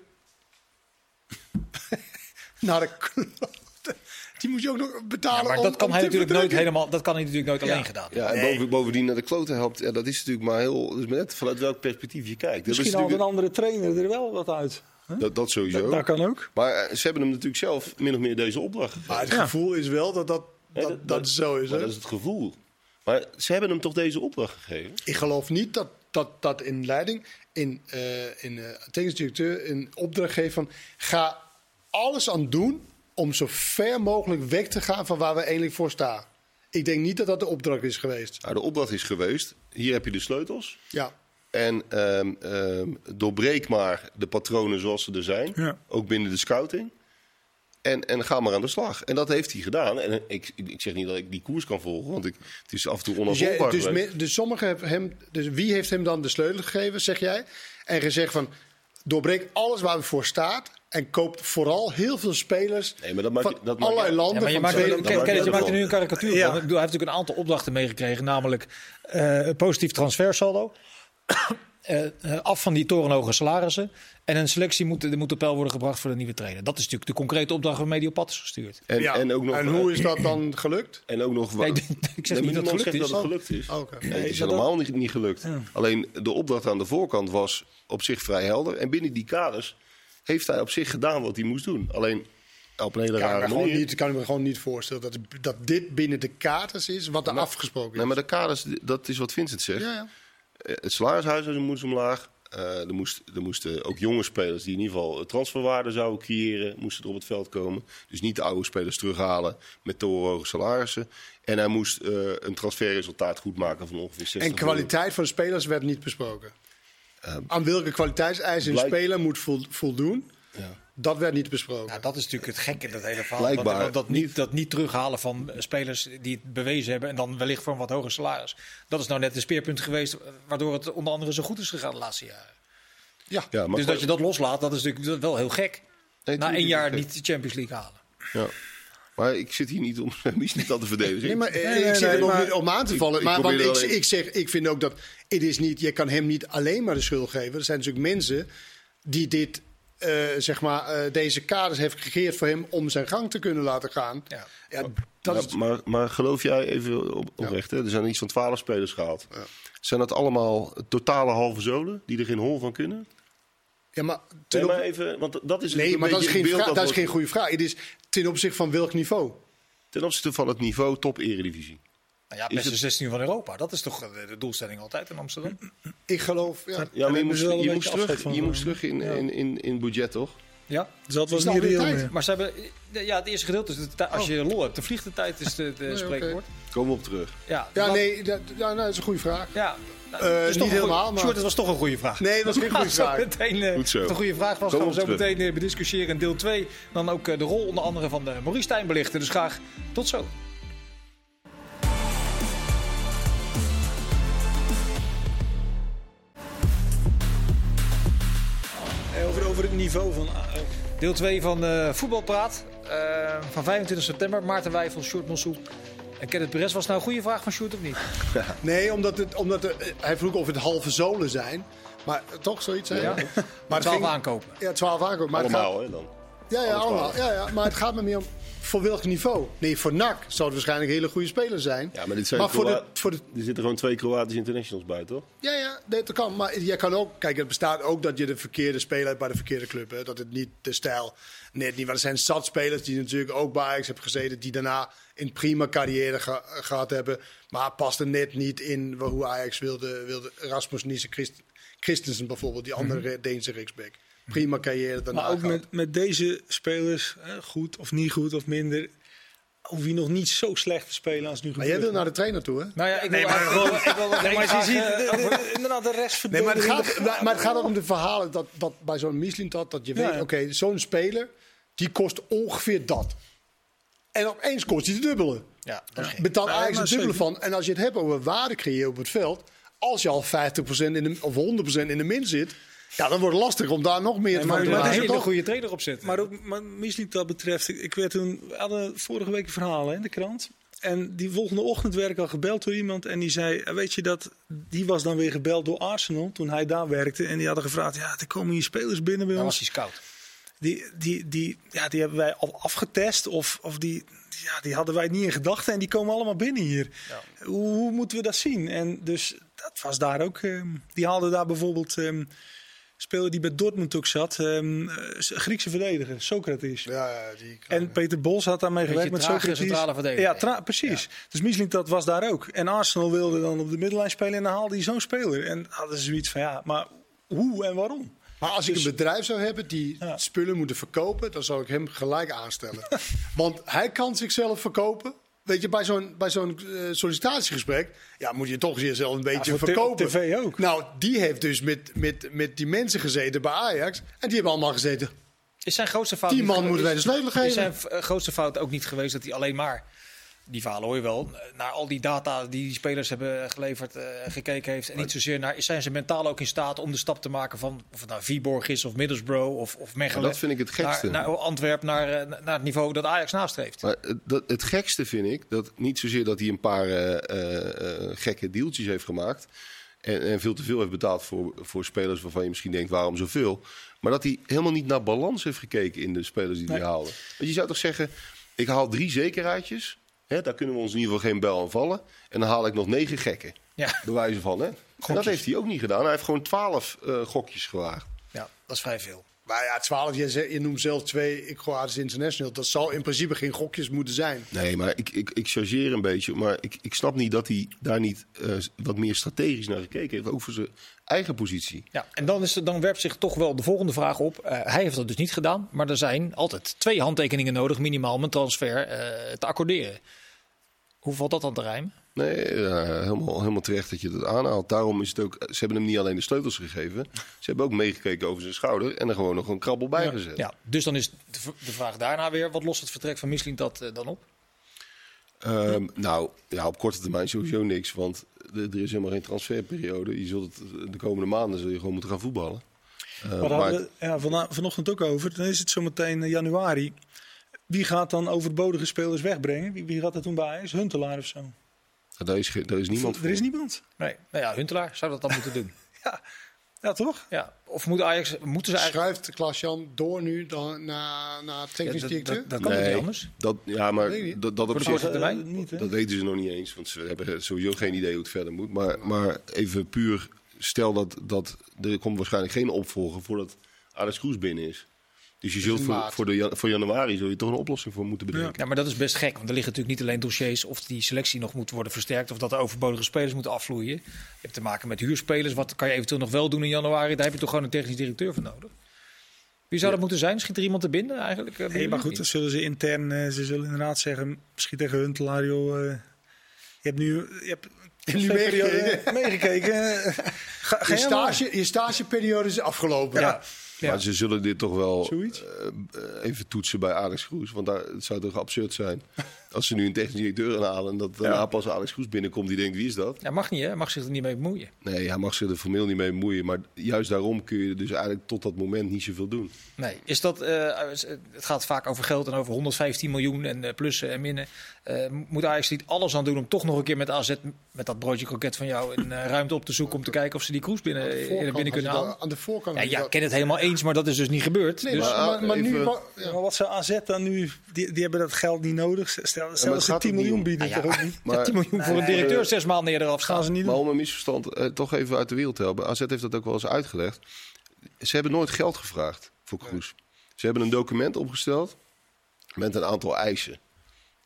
naar de klote, die moet je ook nog betalen. Ja, maar om- dat kan om hij natuurlijk nooit helemaal, dat kan hij natuurlijk nooit alleen gedaan. Ja, en boven, bovendien naar de kloten helpt. Ja, dat is natuurlijk maar heel. Maar net vanuit welk perspectief je kijkt. Dat, is Misschien haalt een andere trainer er wel wat uit. Hè? dat, dat sowieso. Dat kan ook. Maar eh, ze hebben hem natuurlijk zelf min of meer deze opdracht gegeven. Maar het Ja. gevoel is wel dat dat, dat, dat, zo is. dat is het gevoel. Maar ze hebben hem toch deze opdracht gegeven? Ik geloof niet dat dat, dat in leiding, in, eh in uh, technisch directeur, een opdracht geeft van ga alles aan doen om zo ver mogelijk weg te gaan van waar we eigenlijk voor staan. Ik denk niet dat dat de opdracht is geweest. Nou, de opdracht is geweest. Hier heb je de sleutels. Ja. En ehm, ehm, doorbreek maar de patronen zoals ze er zijn. Ja. Ook binnen de scouting. En, en ga maar aan de slag. En dat heeft hij gedaan. En ik, ik zeg niet dat ik die koers kan volgen, want ik, het is af en toe Dus, onafvolgbaar dus, me- dus sommigen hebben hem, dus wie heeft hem dan de sleutel gegeven, zeg jij? En gezegd van, doorbreek alles waar we voor staat en koopt vooral heel veel spelers Nee, maar dat maak je- van dat allerlei Ja, landen. maar je van maakt, tweede- er- dat maakt je maakt er nu een karikatuur Ja. van. Ik bedoel, Hij heeft natuurlijk een aantal opdrachten meegekregen. Namelijk eh, een positief transfersaldo. eh, eh, af van die torenhoge salarissen. En een selectie moet, er moet op peil worden gebracht voor de nieuwe trainer. Dat is natuurlijk de concrete opdracht waarmee die op pad is gestuurd. En, Ja, en ook nog, en hoe is dat dan gelukt? En ook nog Nee, ik, zeg Nee, niet dat het gelukt is. dat het gelukt is. Oh, oké. Nee, het is helemaal niet, niet gelukt. Ja. Alleen de opdracht aan de voorkant was op zich vrij helder. En binnen die kaders heeft hij op zich gedaan wat hij moest doen. Alleen op een hele Kan ik, rare manier. niet, kan ik me gewoon niet voorstellen dat, dat dit binnen de kaders is wat er afgesproken is. Nee, maar de kaders, dat is wat Vincent zegt. ja, ja. Eh, Het salarishuis moest omlaag. Eh, er, moest, er moesten ook jonge spelers die in ieder geval transferwaarde zouden creëren, moesten er op het veld komen. Dus niet de oude spelers terughalen met torenhoge salarissen. En hij moest eh, een transferresultaat goed maken van ongeveer 60 En kwaliteit van de spelers werd niet besproken. Ehm, Aan welke kwaliteitseisen een speler moet vol- voldoen, Ja. dat werd niet besproken. Nou, dat is natuurlijk het gekke in dat hele verhaal. Blijkbaar dat, dat, niet, dat niet terughalen van spelers die het bewezen hebben. En dan wellicht voor een wat hoger salaris. Dat is nou net een speerpunt geweest. eh, Waardoor het onder andere zo goed is gegaan de laatste jaren. ja. Ja, maar dus dat je dat loslaat, dat is natuurlijk wel heel gek. Nee, Na één jaar niet de Champions League halen. Ja. Maar ik zit hier niet om Mies niet aan te verdedigen. Nee, maar eh, Nee, ik zit hem ook maar- niet om aan te vallen. Ik- maar ik want ik, alleen- ik zeg, ik vind ook dat het is niet, je kan hem niet alleen maar de schuld geven. Er zijn natuurlijk mensen die dit, eh, zeg maar, eh, deze kaders heeft gecreëerd voor hem om zijn gang te kunnen laten gaan. Ja. Ja, dat Ja, is, maar, maar geloof jij even op, oprecht, hè? er zijn iets van twaalf spelers gehaald. Zijn dat allemaal totale halve zolen die er geen hol van kunnen? Ja, maar ten Nee, op- maar even, want dat is nee, maar dat is, geen beeld vraag, dat is geen goede vraag. Het is ten opzichte van welk niveau? Ten opzichte van het niveau top eredivisie. Nou ja, Is beste het- 16 van Europa. Dat is toch eh, de doelstelling altijd in Amsterdam? Ik geloof, ja. Ja, maar je moest, je moest terug, van je moest genomen. terug in, in, in, in budget, toch? Ja. Dus dat was niet reëel tijd? meer. Maar ze hebben, eh, ja, het eerste gedeelte is de als je lol hebt. De vliegtijd is de, de oké. spreekwoord. Komen we op terug. Ja, Ja, wat- nee, dat, ja, nou, dat is een goede vraag. Ja, Eh, niet helemaal, goeie- maar- Sjoerd, dat was toch een goede vraag. Nee, dat is geen goede vraag. Meteen, Goed zo. Als het een goede vraag was, Kom gaan we zo terug. meteen eh, bediscussiëren in deel 2. Dan ook eh, de rol onder andere van de Maurice Stijn belichten. Dus graag tot zo. Eh, Over, over het niveau van... eh, Deel 2 van eh Voetbalpraat eh, van 25 september. Maarten Wijfel, Sjoerd Mossou en Kenneth Perez. Was nou een goede vraag van Sjoerd of niet? Nee, omdat, het, omdat er- hij vroeg of het halve zolen zijn. Maar eh, toch zoiets, hè? Ja. Maar het 12 ging- aankopen. Ja, 12 aankopen. Maar het gaat- Allemaal, hè, dan. Ja, ja, allemaal. Ja, ja, maar het gaat me meer om voor welk niveau. Nee, voor NAC zou het waarschijnlijk hele goede spelers zijn. Ja, maar dit zijn Maar voor de, voor de, Er zitten gewoon twee Kroatische internationals bij, toch? ja, ja, nee, dat kan. Maar je kan ook, kijk, het bestaat ook dat je de verkeerde speler hebt bij de verkeerde club. Hè? Dat het niet de stijl net niet. Want er zijn zat spelers die natuurlijk ook bij Ajax hebben gezeten, die daarna een prima carrière ge- gehad hebben. Maar pasten net niet in hoe Ajax wilde. wilde Rasmus Christ, Christensen bijvoorbeeld, die andere Deense rechtsback. Prima carrière daarna Maar ook gehad. met, met deze spelers, hè, goed of niet goed of minder, hoef je nog niet zo slecht te spelen als nu Maar jij wil naar de trainer toe, hè? Nou ja, ik Nee, wil maar ik wil wel Nee, maar je ziet de- inderdaad rest Nee, maar het gaat, maar, maar het gaat ook om de verhalen dat, dat bij zo'n Mislintat dat je Ja, weet, ja. oké, zo'n speler die kost ongeveer dat. En opeens kost hij de dubbele. Ja, is. Betaalt maar het dubbele van. En als je het hebt over waarde creëren op het veld, als je al 50% in de, of 100% in de min zit, ja, dan wordt het lastig om daar nog meer Nee, te maar- Er maar een maken. hele toch? goede trainer op zitten. Maar ook maar Misliep dat betreft, ik, werd toen, we hadden vorige week een verhaal hè, in de krant. En die volgende ochtend werd ik al gebeld door iemand en die zei, eh, weet je dat, die was dan weer gebeld door Arsenal toen hij daar werkte. En die hadden gevraagd, ja, er komen hier spelers binnen bij Dan ons. was hij scout. Die, die, die, ja, die hebben wij al afgetest of, of die, ja, die hadden wij niet in gedachten en die komen allemaal binnen hier. Hoe, hoe moeten we dat zien? En dus dat was daar ook. ehm, die haalde daar bijvoorbeeld ehm speler die bij Dortmund ook zat, ehm, eh, Griekse verdediger, Socrates. Ja, ja, die En Peter Bos had daarmee gewerkt met Socrates. centrale verdediger. Ja, tra- precies. Dus Misling dat was daar ook. En Arsenal wilde dan op de middenlijn spelen en dan haalde hij zo'n speler. En hadden ze zoiets van ja, maar hoe en waarom? Maar als ik een bedrijf zou hebben die Ja. spullen moeten verkopen, dan zou ik hem gelijk aanstellen. Want hij kan zichzelf verkopen. Weet je, bij zo'n, bij zo'n eh, sollicitatiegesprek ja, moet je toch jezelf een beetje verkopen. tv ook. Nou, die heeft dus met, met, met die mensen gezeten bij Ajax. En die hebben allemaal gezeten. Is zijn grootste fout Die man moeten wij de sleutel Is geven. zijn eh, grootste fout ook niet geweest dat hij alleen maar, die verhalen hoor je wel, naar al die data die die spelers hebben geleverd, eh, gekeken heeft. En niet zozeer naar, zijn ze mentaal ook in staat om de stap te maken van, of het nou Viborg is of Middlesbrough of, of Mechelen. Maar dat vind ik het gekste. Naar, naar Antwerpen, naar, eh, naar het niveau dat Ajax nastreeft. Maar het, dat, het gekste vind ik, dat niet zozeer dat hij een paar eh, gekke deeltjes heeft gemaakt. En, en veel te veel heeft betaald voor, voor spelers waarvan je misschien denkt, waarom zoveel? Maar dat hij helemaal niet naar balans heeft gekeken in de spelers die hij Nee. haalde. Want je zou toch zeggen, ik haal drie zekerheidjes. Hè, daar kunnen we ons in ieder geval geen bel aan vallen. En dan haal ik nog negen gekken. Ja. Bij wijze van, hè? En dat heeft hij ook niet gedaan. Hij heeft gewoon twaalf eh, gokjes gewaagd. ja, dat is vrij veel. Maar ja, 12, je, ze- je noemt zelf twee ik Croatisch International. Dat zal in principe geen gokjes moeten zijn. Nee, maar ik, ik, ik chargeer een beetje. Maar ik, ik snap niet dat hij daar niet eh, wat meer strategisch naar gekeken heeft. Ook voor zijn eigen positie. Ja, en dan, is er, dan werpt zich toch wel de volgende vraag op. Eh, hij heeft dat dus niet gedaan, maar er zijn altijd twee handtekeningen nodig, minimaal, om een transfer eh, te accorderen. Hoe valt dat dan te rijmen? Nee, eh, helemaal, helemaal terecht dat je dat aanhaalt. Daarom is het ook. Ze hebben hem niet alleen de sleutels gegeven. Ze hebben ook meegekeken over zijn schouder. En er gewoon nog een krabbel bij gezet. Ja, dus dan is de, vraag daarna weer, wat lost het vertrek van Michelin dat eh, dan op? Ehm, nou, ja, op korte termijn sowieso niks. Want er is helemaal geen transferperiode. Je zult het, de komende maanden zul je gewoon moeten gaan voetballen. We maar- hadden ja, vana- vanochtend ook over. Dan is het zometeen eh, januari. Wie gaat dan overbodige spelers wegbrengen? Wie, wie gaat er toen bij Ajax? Huntelaar of zo? Daar, is, is niemand voor. Er is niemand. Nee, nou ja, Huntelaar zou dat dan moeten doen. Ja, ja toch? Ja, of moet Ajax, moeten ze eigenlijk... Schuift Klaas-Jan door nu dan naar, naar Ja, technisch dat, directeur? dat, dat kan niet anders. dat, ja, maar dat, dat op zich... termijn? Niet? Dat weten ze nog niet eens, want ze hebben sowieso geen idee hoe het verder moet. Maar, maar even puur, stel dat, dat er komt waarschijnlijk geen opvolger voordat Alex Kroes binnen is. Dus je zult voor, voor, de, voor januari zul je toch een oplossing voor moeten bedenken. Ja, maar dat is best gek, want er liggen natuurlijk niet alleen dossiers of die selectie nog moet worden versterkt of dat de overbodige spelers moeten afvloeien. Je hebt te maken met huurspelers. Wat kan je eventueel nog wel doen in januari? Daar heb je toch gewoon een technisch directeur voor nodig. Wie zou dat moeten zijn? Schiet er iemand te binden eigenlijk? eh, Nee, maar goed, dan zullen ze intern, eh, ze zullen inderdaad zeggen, misschien tegen Huntelaar, joh, eh, je hebt nu, je hebt nu meegekeken. meegekeken. Ga, ga Je, stage, je stageperiode is afgelopen. Ja. Ja. Maar ze zullen dit toch wel eh, eh, even toetsen bij Alex Kroes. Want daar, het zou toch absurd zijn als ze nu een technisch directeur aanhalen... en dat daarna pas Alex Kroes binnenkomt die denkt, wie is dat? Ja, mag niet, hè? Hij mag zich er niet mee bemoeien. Nee, hij mag zich er formeel niet mee bemoeien. Maar juist daarom kun je dus eigenlijk tot dat moment niet zoveel doen. Nee, is dat, eh, het gaat vaak over geld en over 115 miljoen en eh, plussen en minnen. Eh, moet Ajax niet alles aan doen om toch nog een keer met AZ, met dat broodje kroket van jou, een eh, ruimte op te zoeken om te kijken of ze die kroes binnen, eh, voorkant binnen kunnen halen? Aan de voorkant. Ja, ik ken het helemaal eens, maar dat is dus niet gebeurd. Nee, dus, maar, maar, maar, maar nu... Maar wat zou AZ dan nu, die, die hebben dat geld niet nodig. Stel, het stel ze gaat 10 ook niet miljoen om- bieden, toch ja, niet? ja, Maar- 10 miljoen voor een directeur zes maanden eerder afstaan. Gaan ze niet Maar doen. om een misverstand eh, toch even uit de wereld te helpen. AZ heeft dat ook wel eens uitgelegd. Ze hebben nooit geld gevraagd voor Kroes. Ze hebben een document opgesteld met een aantal eisen.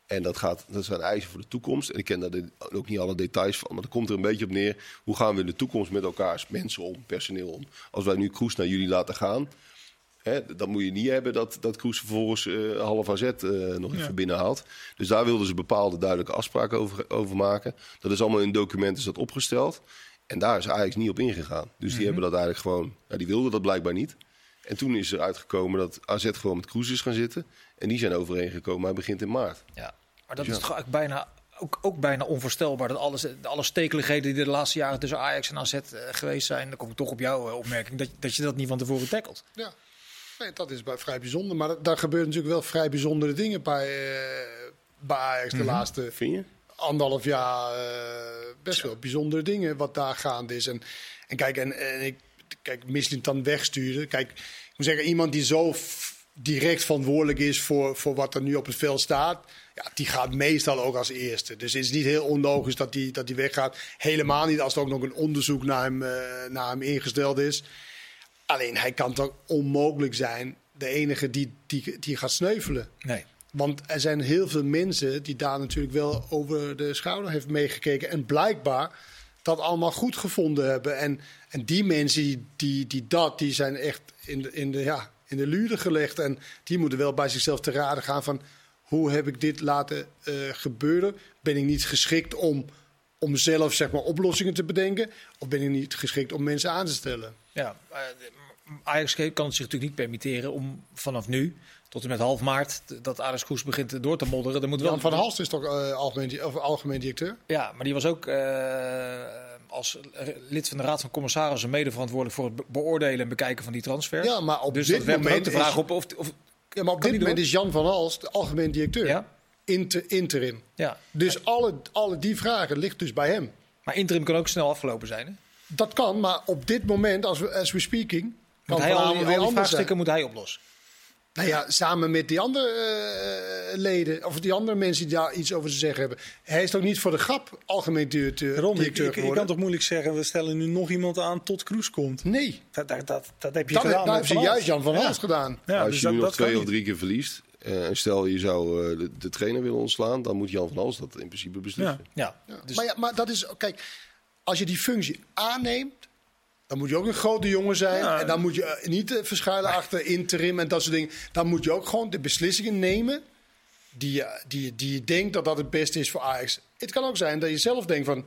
En dat, gaat, dat zijn eisen voor de toekomst. En ik ken daar ook niet alle details van. Maar dat komt er een beetje op neer. Hoe gaan we in de toekomst met elkaar als mensen om, personeel om? Als wij nu Kroes naar jullie laten gaan. Hè, dan moet je niet hebben dat, dat Kroes vervolgens eh half AZ eh, nog even binnenhaalt. Dus daar wilden ze bepaalde duidelijke afspraken over, over maken. Dat is allemaal in documenten is dat opgesteld. En daar is Ajax niet op ingegaan. Dus die hebben dat eigenlijk gewoon... Ja, die wilden dat blijkbaar niet. En toen is er uitgekomen dat AZ gewoon met Kroes is gaan zitten. En die zijn overeengekomen. Hij begint in maart. Ja, maar dat Ja. is toch ook bijna, ook, ook bijna onvoorstelbaar. Dat alles, alle stekeligheden die de laatste jaren tussen Ajax en AZ eh, geweest zijn. Dan kom ik toch op jouw opmerking. Dat, dat je dat niet van tevoren tackelt. Ja, nee, dat is vrij bijzonder. Maar daar gebeuren natuurlijk wel vrij bijzondere dingen bij, eh, bij Ajax de laatste Vind je? anderhalf jaar. eh, best wel bijzondere dingen wat daar gaande is. En, en kijk, en, en ik, kijk, Michelin dan wegsturen. Kijk, ik moet zeggen, iemand die zo direct verantwoordelijk is voor, voor wat er nu op het veld staat. Ja, die gaat meestal ook als eerste. Dus het is niet heel onlogisch dat die, dat die weggaat. Helemaal niet als er ook nog een onderzoek naar hem, eh, naar hem ingesteld is. Alleen hij kan toch onmogelijk zijn de enige die, die, die gaat sneuvelen. Nee. Want er zijn heel veel mensen die daar natuurlijk wel over de schouder heeft meegekeken. En blijkbaar dat allemaal goed gevonden hebben. En, en die mensen die, die, die dat, die zijn echt in de, in, de, ja, in de luren gelegd. En die moeten wel bij zichzelf te raden gaan van... hoe heb ik dit laten eh, gebeuren? Ben ik niet geschikt om, om zelf zeg maar, oplossingen te bedenken? Of ben ik niet geschikt om mensen aan te stellen? Ja, eh, Ajax kan het zich natuurlijk niet permitteren om vanaf nu tot en met half maart dat Ajax Koes begint door te modderen. Dan moet wel Jan van Halst is toch eh, algemeen, of algemeen directeur? Ja, maar die was ook eh, als lid van de Raad van Commissarissen mede verantwoordelijk voor het be- beoordelen en bekijken van die transfers. Ja, maar op dus dit dat moment de vraag is- op of, of Ja, maar op dit moment door? is Jan van Halst de algemeen directeur. ja, Inter, interim. ja. Dus alle, alle die vragen ligt dus bij hem. Maar interim kan ook snel afgelopen zijn. Hè? Dat kan, maar op dit moment, als we, as we speaking, kan Want hij al die, al vraagstukken moet hij oplossen. Nou ja, samen met die andere eh, leden, of die andere mensen die daar iets over te zeggen hebben. Hij is toch niet voor de grap algemeen directeur, Ron, ik, ik, ik kan toch moeilijk zeggen, we stellen nu nog iemand aan tot Kroes komt. Nee, Dat, dat, dat, dat heb je dat, gedaan. dat heeft ze Van juist Hals. Jan van Ja. Halst gedaan. Ja, als dus je dat, nu nog twee of niet. drie keer verliest. eh, en stel je zou eh, de, de trainer willen ontslaan. Dan moet Jan van Hals dat in principe beslissen. Ja, Ja, dus maar, ja, maar dat is, kijk, als je die functie aanneemt, dan moet je ook een grote jongen zijn. Ja. En dan moet je eh, niet eh, verschuilen achter interim en dat soort dingen. Dan moet je ook gewoon de beslissingen nemen die je, die, die je denkt dat dat het beste is voor Ajax. Het kan ook zijn dat je zelf denkt van,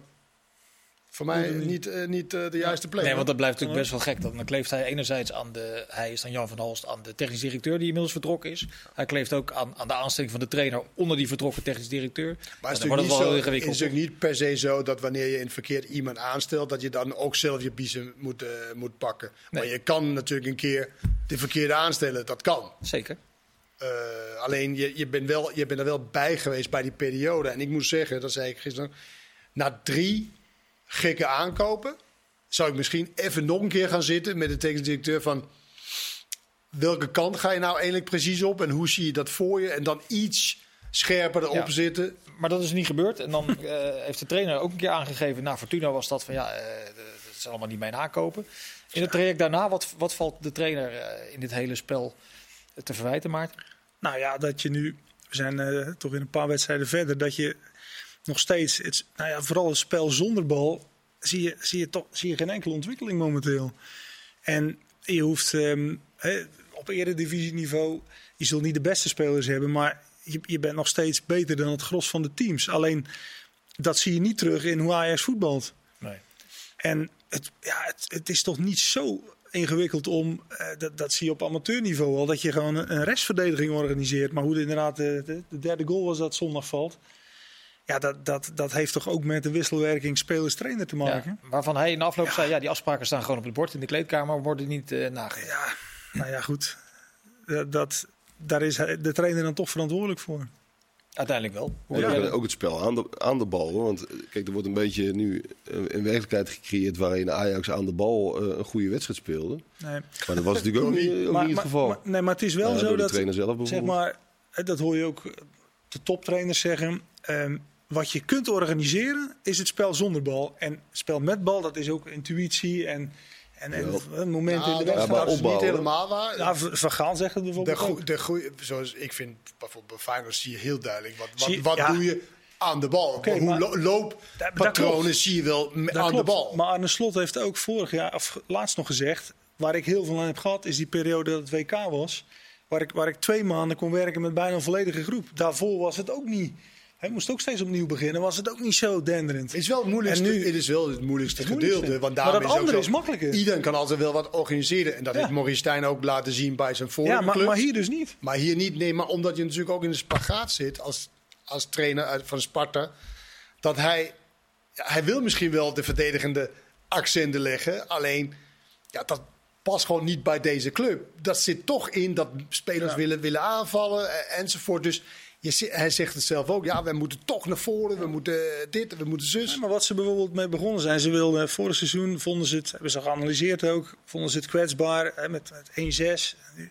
voor mij niet, eh, niet eh, de juiste plek. Nee, want dat blijft natuurlijk best wel gek. Dan kleeft hij enerzijds aan de. Hij is dan Jan van Halst aan de technisch directeur die inmiddels vertrokken is. Hij kleeft ook aan, aan de aanstelling van de trainer onder die vertrokken technisch directeur. Maar het dan is, wordt natuurlijk het wel niet zo, het is natuurlijk niet per se zo dat wanneer je in het verkeerd iemand aanstelt, dat je dan ook zelf je biezen moet, eh, moet pakken. Maar je kan natuurlijk een keer de verkeerde aanstellen. Dat kan. Zeker. Eh, alleen je, je, bent wel, je bent er wel bij geweest bij die periode. En ik moet zeggen, dat zei ik gisteren. Na drie gekke aankopen. zou ik misschien even nog een keer gaan zitten met de technisch directeur van. Welke kant ga je nou eigenlijk precies op en hoe zie je dat voor je? En dan iets scherper erop Ja. zitten. Maar dat is niet gebeurd. En dan eh, heeft de trainer ook een keer aangegeven. Nou, Fortuna was dat van ja, eh, dat is allemaal niet mijn aankopen. In het traject daarna, wat, wat valt de trainer eh, in dit hele spel te verwijten, Maarten? Nou ja, dat je nu, we zijn eh, toch weer een paar wedstrijden verder, dat je nog steeds, het, nou ja, vooral het spel zonder bal, zie je, zie je toch zie je geen enkele ontwikkeling momenteel. En je hoeft ehm, hè, op eredivisieniveau, je zult niet de beste spelers hebben, maar je, je bent nog steeds beter dan het gros van de teams. Alleen dat zie je niet terug in hoe Ajax voetbalt. Nee. En het, ja, het, het is toch niet zo ingewikkeld om, eh, dat, dat zie je op amateurniveau al, dat je gewoon een, een restverdediging organiseert. Maar hoe het inderdaad de, de, de derde goal was dat zondag valt. Ja, dat, dat, dat heeft toch ook met de wisselwerking spelers-trainer te maken. Ja, waarvan hij in de afloop zei, ja, die afspraken staan gewoon op het bord in de kleedkamer, worden niet eh nagegaan. Ja, nou ja, goed. Dat, dat, daar is hij- de trainer dan toch verantwoordelijk voor. Uiteindelijk wel. Ook, ook het spel aan de, aan de bal. hoor. Want eh, kijk, er wordt een beetje nu eh, een werkelijkheid gecreëerd waarin Ajax aan de bal eh, een goede wedstrijd speelde. Nee. Maar dat was natuurlijk ook niet, ook maar, niet het maar- geval. maar- nee, maar het is wel Ja, zo door de dat, trainer zelf zeg maar, dat hoor je ook de toptrainers zeggen. ehm, wat je kunt organiseren is het spel zonder bal. En het spel met bal, dat is ook intuïtie en, en, en een moment Nou, in de wedstrijd. dat is niet helemaal waar. Ja, V- Van Gaal zegt het de, bijvoorbeeld de goeie, zoals ik vind bijvoorbeeld bij Feyenoord zie je heel duidelijk wat, wat, je- wat ja. doe je aan de bal. Hoe maar- lo- Dat- looppatronen dat klopt. zie je wel aan klopt. de bal. Maar Arne Slot heeft ook vorig jaar, of laatst nog gezegd, waar ik heel veel aan heb gehad, is die periode dat het WK was. Waar ik, waar ik twee maanden kon werken met bijna een volledige groep. Daarvoor was het ook niet. Hij moest ook steeds opnieuw beginnen. Was het ook niet zo denderend. Het is wel het moeilijkste, En nu- het is wel het moeilijkste Het moeilijkste. gedeelte. Want Maar daarom dat is, het andere ook is makkelijker. Iedereen kan altijd wel wat organiseren. En dat Ja. heeft Maurice Stijn ook laten zien bij zijn vorige Ja, maar, clubs. maar hier dus niet. Maar hier niet, nee, maar omdat je natuurlijk ook in de spagaat zit als, als trainer van Sparta. Dat hij, hij wil misschien wel de verdedigende accenten leggen. Alleen, ja, dat past gewoon niet bij deze club. Dat zit toch in dat spelers willen, willen aanvallen eh, enzovoort. Dus je, hij zegt het zelf ook. Ja, we moeten toch naar voren. We moeten dit, we moeten zus. Ja, maar wat ze bijvoorbeeld mee begonnen zijn, ze wilden vorig seizoen, vonden ze het, hebben ze geanalyseerd ook, vonden ze het kwetsbaar hè, met, met 1-6, nu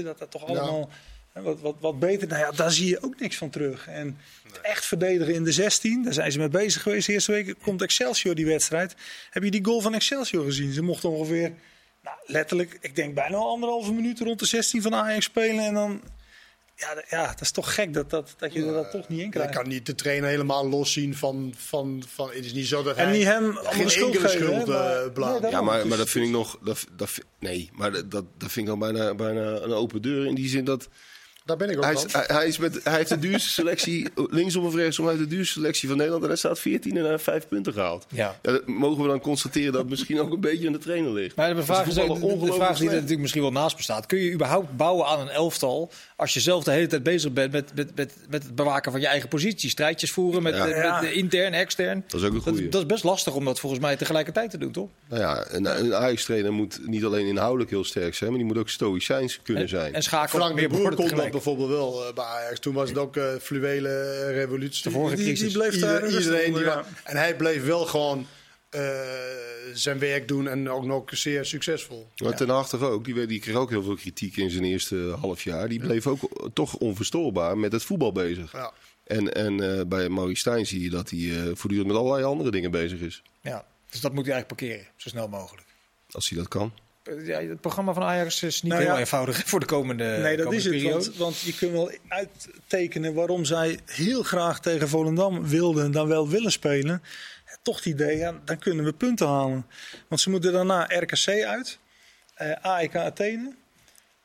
2-6, dat dat toch Ja. allemaal hè, wat, wat, wat beter. Nou ja, daar zie je ook niks van terug. En echt verdedigen in de 16, daar zijn ze mee bezig geweest de eerste week. Komt Excelsior die wedstrijd. Heb je die goal van Excelsior gezien? Ze mochten ongeveer, nou, letterlijk, ik denk bijna anderhalve minuut rond de 16 van Ajax spelen en dan... Ja, d- ja, dat is toch gek dat, dat, dat je er dat toch niet in Je krijgt. kan niet de trainer helemaal loszien van, van, van... Het is niet zo dat En hij niet hem geen de schuld enkele geven, schuld maar- eh. Nee, dat- Ja, maar, maar dat vind ik nog. Dat, dat, nee, maar dat, dat, vind ik dan bijna, bijna een open deur. In die zin dat. Daar ben ik ook Hij, is, hij, hij is met, hij heeft de duurste selectie, linksom of rechtsom, hij heeft de duurste selectie van Nederland. En hij staat 14 en hij heeft 5 punten gehaald. Ja. Ja, dat mogen we dan constateren dat het misschien ook een beetje aan de trainer ligt. Maar de vraag, is, de vraag die er natuurlijk misschien wel naast bestaat. Kun je überhaupt bouwen aan een elftal als je zelf de hele tijd bezig bent met, met, met, met het bewaken van je eigen positie? Strijdjes voeren met, Ja. met, intern, extern. Dat is ook een goeie. Dat, dat is best lastig om dat volgens mij tegelijkertijd te doen, toch? Nou ja, een, een Ajax-trainer moet niet alleen inhoudelijk heel sterk zijn, maar die moet ook stoïcijns kunnen En, zijn. en schakelen meer Boer borden tegelijk. Bijvoorbeeld wel eh, bij Ajax. Toen was het ook eh fluwele revolutie. De vorige Die, crisis. die bleef Ieder- daar iedereen die wa- En hij bleef wel gewoon eh, zijn werk doen en ook nog zeer succesvol. Maar Ten Hag toch ook, die, die kreeg ook heel veel kritiek in zijn eerste half jaar. Die bleef ook toch onverstoorbaar met het voetbal bezig. Ja. En, en eh, bij Maurice Stijn zie je dat hij eh, voortdurend met allerlei andere dingen bezig is. Ja, dus dat moet hij eigenlijk parkeren, zo snel mogelijk. Als hij dat kan. Ja, het programma van Ajax is niet Nou heel ja. eenvoudig voor de komende, Nee, dat komende is het. periode. Want, want je kunt wel uittekenen waarom zij heel graag tegen Volendam wilden en dan wel willen spelen. Toch het idee, ja, dan kunnen we punten halen. Want ze moeten daarna RKC uit, eh AEK Athene.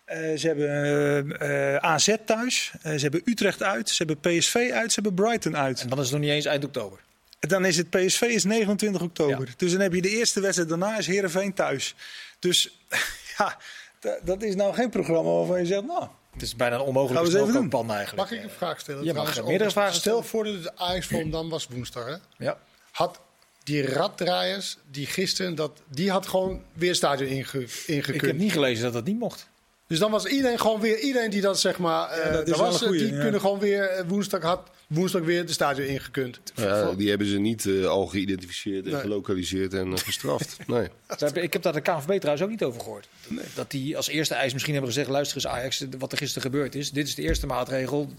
Eh, ze hebben eh, AZ thuis, Eh, ze hebben Utrecht uit, ze hebben PSV uit, ze hebben Brighton uit. En dan is het nog niet eens eind oktober. Dan is het PSV is 29 oktober. Ja. Dus dan heb je de eerste wedstrijd daarna is Heerenveen thuis. Dus ja, da- dat is nou geen programma waarvan je zegt, nou, Het is bijna een Gaan onmogelijke we eens even snelkookpan eigenlijk. Mag ik een vraag stellen? Je mag meerdere Over- vragen Stel stellen. voor dat de Ajax Volendam was woensdag. Hè? Ja. Had die raddraaiers die gisteren, dat, die had gewoon weer stadion inge, Ik ingekund. heb niet gelezen dat dat niet mocht. Dus dan was iedereen gewoon weer, iedereen die dat zeg maar, eh, dat is daar wel was, goeie, die ja. kunnen gewoon weer eh, woensdag had woensdag weer de stadion ingekund. Ja, die hebben ze niet eh, al geïdentificeerd en Nee. gelokaliseerd en eh, gestraft. Nee. Ik heb daar de KNVB trouwens ook niet over gehoord. Dat die als eerste eis misschien hebben gezegd... luister eens Ajax, wat er gisteren gebeurd is. Dit is de eerste maatregel.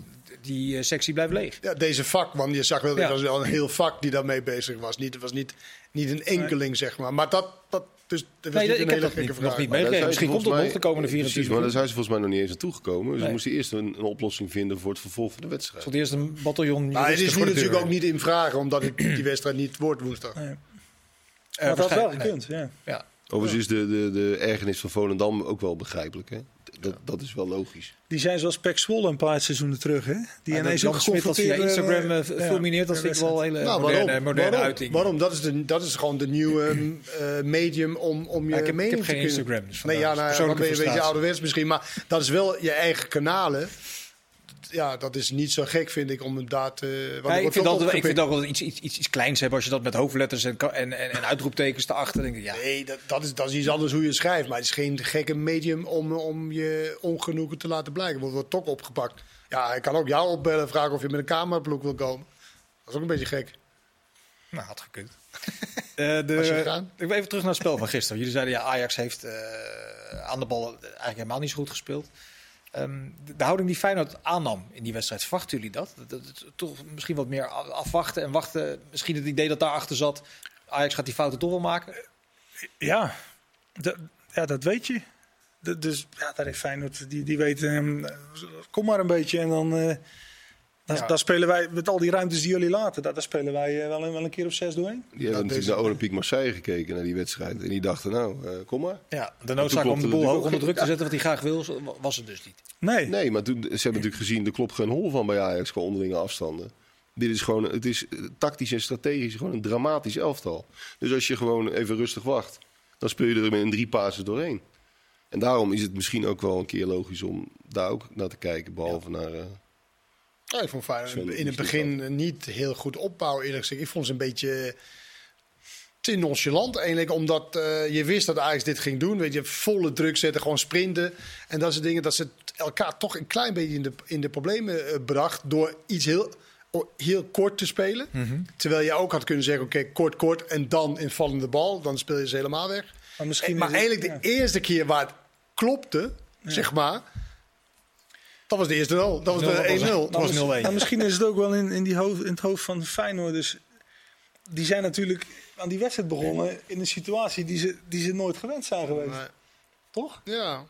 Die eh, sectie blijft leeg. Ja, deze vak, want je zag wel, Ja. dat was wel een heel vak die daarmee bezig was. Niet, het was niet, niet een enkeling, zeg maar. Maar dat, dat, dus, dat Nee, niet ik een heb hele dat gekke niet, vraag. nog niet meegekregen. Misschien komt het nog de komende mij- 24 Precies, maar daar uur. zijn ze volgens mij nog niet eens aan toegekomen. Dus Nee. moesten eerst een, een oplossing vinden voor het vervolg van de wedstrijd. Tot eerst een bataljon Maar het juristen is nu natuurlijk ook niet in vragen, omdat het die wedstrijd niet wordt woensdag. nee. Eh, maar dat had wel gekund. Ja. Ja. Overigens is de, de, de ergernis van Volendam ook wel begrijpelijk. Hè? Dat, dat is wel logisch. Die zijn zoals Pek Zwolle een paar seizoenen terug. Hè? Die Ja, ineens ook Smit dat via geconfronteerd Instagram eh, ja, fulmineert, dat vind ik wel een hele Nou, moderne, waarom? moderne waarom? uiting. Waarom? Dat is, de, dat is gewoon de nieuwe eh, medium om, om je Ja, ik heb- ik mening heb geen te kunnen... Instagram, dus nee, ja, nou, dan ben je een beetje ouderwets misschien. Maar dat is wel je eigen kanalen. Ja, dat is niet zo gek, vind ik, om het daar te... er Ja, ik, vind dat, ik vind ook wel iets, iets, iets, iets kleins hebben als je dat met hoofdletters en, en, en, en uitroeptekens erachter denkt. Ja, Nee, dat, dat, is, dat is iets anders hoe je schrijft. Maar het is geen gekke medium om, om je ongenoegen te laten blijken. Want het wordt toch opgepakt. Ja, ik kan ook jou opbellen en vragen of je met een cameraploeg wil komen. Dat is ook een beetje gek. nou, had gekund. Eh, de, ik wil even terug naar het spel van gisteren. Jullie zeiden ja, Ajax heeft eh, aan de bal eigenlijk helemaal niet zo goed gespeeld. Ehm, de, houding die Feyenoord aannam in die wedstrijd, verwachten jullie dat? dat, toch misschien wat meer af- afwachten en wachten. Misschien het idee dat daarachter zat. Ajax gaat die fouten toch wel maken. Ja, dat, ja, dat weet je. Dus ja, daar heeft Feyenoord, die, die weet, ehm, kom maar een beetje en dan... eh Ja. dan spelen wij, met al die ruimtes die jullie laten, daar, daar spelen wij eh, wel, een, wel een keer of zes doorheen. Die hebben natuurlijk naar Olympique Marseille gekeken, naar die wedstrijd. En die dachten, nou, eh, kom maar. Ja, de noodzaak om de boel hoog onder druk te zetten, wat hij graag wil, was het dus niet. Nee, Nee, maar toen, ze hebben natuurlijk gezien, er klopt geen hol van bij Ajax qua onderlinge afstanden. Dit is gewoon, het is eh, tactisch en strategisch gewoon een dramatisch elftal. Dus als je gewoon even rustig wacht, dan speel je er met een drie pases doorheen. En daarom is het misschien ook wel een keer logisch om daar ook naar te kijken, behalve naar... eh, Ja, ik vond Feyenoord in het begin niet heel goed opbouwen, eerlijk gezegd. Ik vond ze een beetje te nonchalant eigenlijk, omdat eh, je wist dat Ajax dit ging doen. Weet je, volle druk zetten, gewoon sprinten. En dat soort dingen, dat ze elkaar toch een klein beetje in de, in de problemen eh, bracht door iets heel, heel kort te spelen. Terwijl je ook had kunnen zeggen, oké, kort, kort en dan invallende bal. Dan speel je ze helemaal weg. maar misschien maar is het- eigenlijk de eerste keer waar het klopte, zeg maar... Dat was de eerste 0. Dat was de 1-0. dat was 0-1. Nou, misschien is het ook wel in, in, die hoofd, in het hoofd van Feyenoord. Dus die zijn natuurlijk aan die wedstrijd begonnen in een situatie die ze, die ze nooit gewend zijn geweest. Nee. Toch? Ja.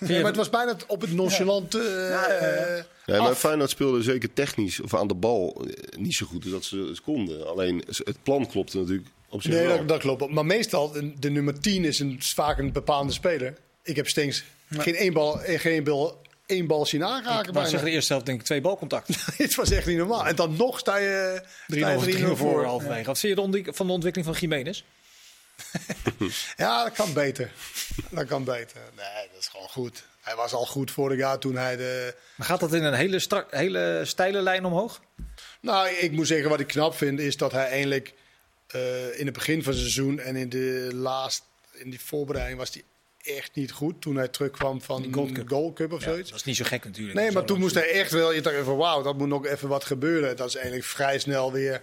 Ja, maar het was bijna op het nonchalante. eh, Ja, maar. Feyenoord speelde zeker technisch of aan de bal eh, niet zo goed als dat ze het konden. Alleen het plan klopte natuurlijk op zich Nee, wel. dat, dat klopt. Maar meestal, de, de nummer 10 is een, vaak een bepaalde speler. Ik heb Stenks geen één bal, eh, geen bal, één bal zien aanraken. Ik bijna. zeggen, de eerste helft denk ik twee balcontacten. Het was echt niet normaal. En dan nog sta je 3-0 sta je 3-0 voor voor. halverwege. Wat vind je de van de ontwikkeling van Jiménez? Ja, dat kan beter. Dat kan beter. Nee, dat is gewoon goed. Hij was al goed vorig jaar toen hij de... Maar gaat dat in een hele, strak, hele steile lijn omhoog? Nou, ik moet zeggen wat ik knap vind is dat hij eindelijk eh, in het begin van het seizoen en in de laatste, in die voorbereiding was hij echt niet goed toen hij terugkwam van Die Gold Cup. Gold Cup of Ja, zoiets. dat is niet zo gek natuurlijk. Nee, maar toen moest hij echt wel. Je dacht even, wauw, dat moet nog even wat gebeuren. Dat is eigenlijk vrij snel weer,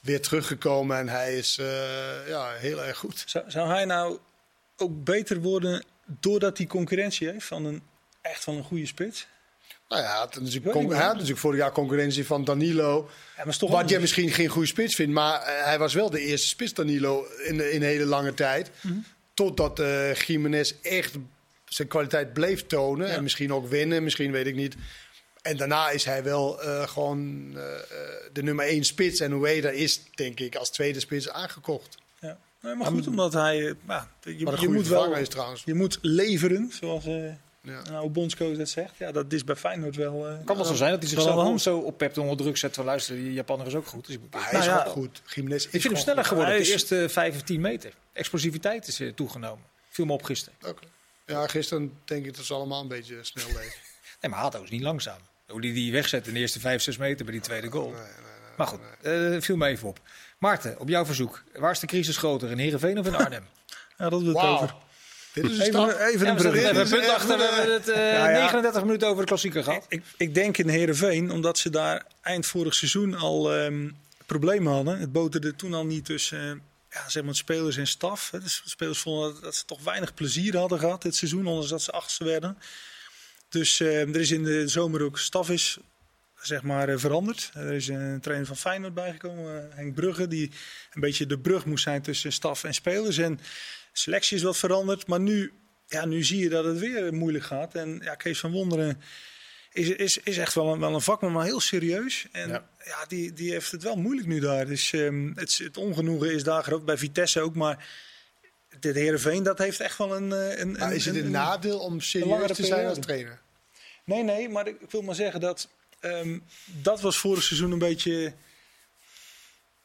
weer teruggekomen en hij is eh, ja, heel erg goed. Zou, zou hij nou ook beter worden doordat hij concurrentie heeft van een echt van een goede spits? Nou ja, hij had natuurlijk, vorig jaar concurrentie van Danilo. Ja, maar is toch Wat je misschien geen goede spits vindt, maar eh, hij was wel de eerste spits Danilo in, in een hele lange tijd. Mhm. Totdat eh Jiménez echt zijn kwaliteit bleef tonen. Ja. En misschien ook winnen, misschien weet ik niet. En daarna is hij wel eh, gewoon eh, de nummer één spits. En Ueda is, denk ik, als tweede spits aangekocht. Ja. Nee, maar goed, omdat hij... Ja, je, je goede moet wel... is trouwens. Je moet leveren, zoals eh Ja. oude bondscoach dat zegt. Ja, dat is bij Feyenoord wel... eh, kan wel zo zijn dat hij zichzelf zo op Pep onder druk zet van luisteren, die Japaner is ook goed. Dus ik, Maar hij Nou is ja, ook goed. Ik vind hem sneller goed. geworden Hij op de eerste 5 of 10 meter. Explosiviteit is eh, toegenomen. Viel me op gisteren. Oké. Ja, gisteren denk ik dat ze allemaal een beetje snel leven. Nee, maar Hato is niet langzaam. Hoe die die wegzet in de eerste 5, 6 meter bij die tweede goal. Nee, nee, nee. Maar goed, eh, viel me even op. Maarten, op jouw verzoek. Waar is de crisis groter? In Heerenveen of in Arnhem? Ja, dat wil het over. Wauw. Dit is een Even, stap. even Ja, een we brug. een Dit is punt achter. We hebben het eh, Ja, ja. 39 minuten over de klassieker gehad. Ik, ik denk in Heerenveen, omdat ze daar eind vorig seizoen al ehm, problemen hadden. Het boterde toen al niet tussen eh, ja, zeg maar spelers en staf. hè. Dus spelers vonden dat, dat ze toch weinig plezier hadden gehad dit seizoen, ondanks dat ze achtste werden. Dus eh, er is in de zomer ook staf is zeg maar, eh, veranderd. Er is een trainer van Feyenoord bijgekomen, eh, Henk Brugge, die een beetje de brug moest zijn tussen staf en spelers. En selectie is wat veranderd, maar nu, ja, nu zie je dat het weer moeilijk gaat. En ja, Kees van Wonderen is, is, is echt wel een, wel een vakman, maar heel serieus. En Ja. ja, die, die heeft het wel moeilijk nu daar. Dus ehm, het, het ongenoegen is daar groot, bij Vitesse ook. Maar dit Heerenveen, dat heeft echt wel een... eh, een, Maar is het een nadeel om serieus te zijn als trainer? Nee, nee, maar ik wil maar zeggen dat... ehm, dat was vorig seizoen een beetje...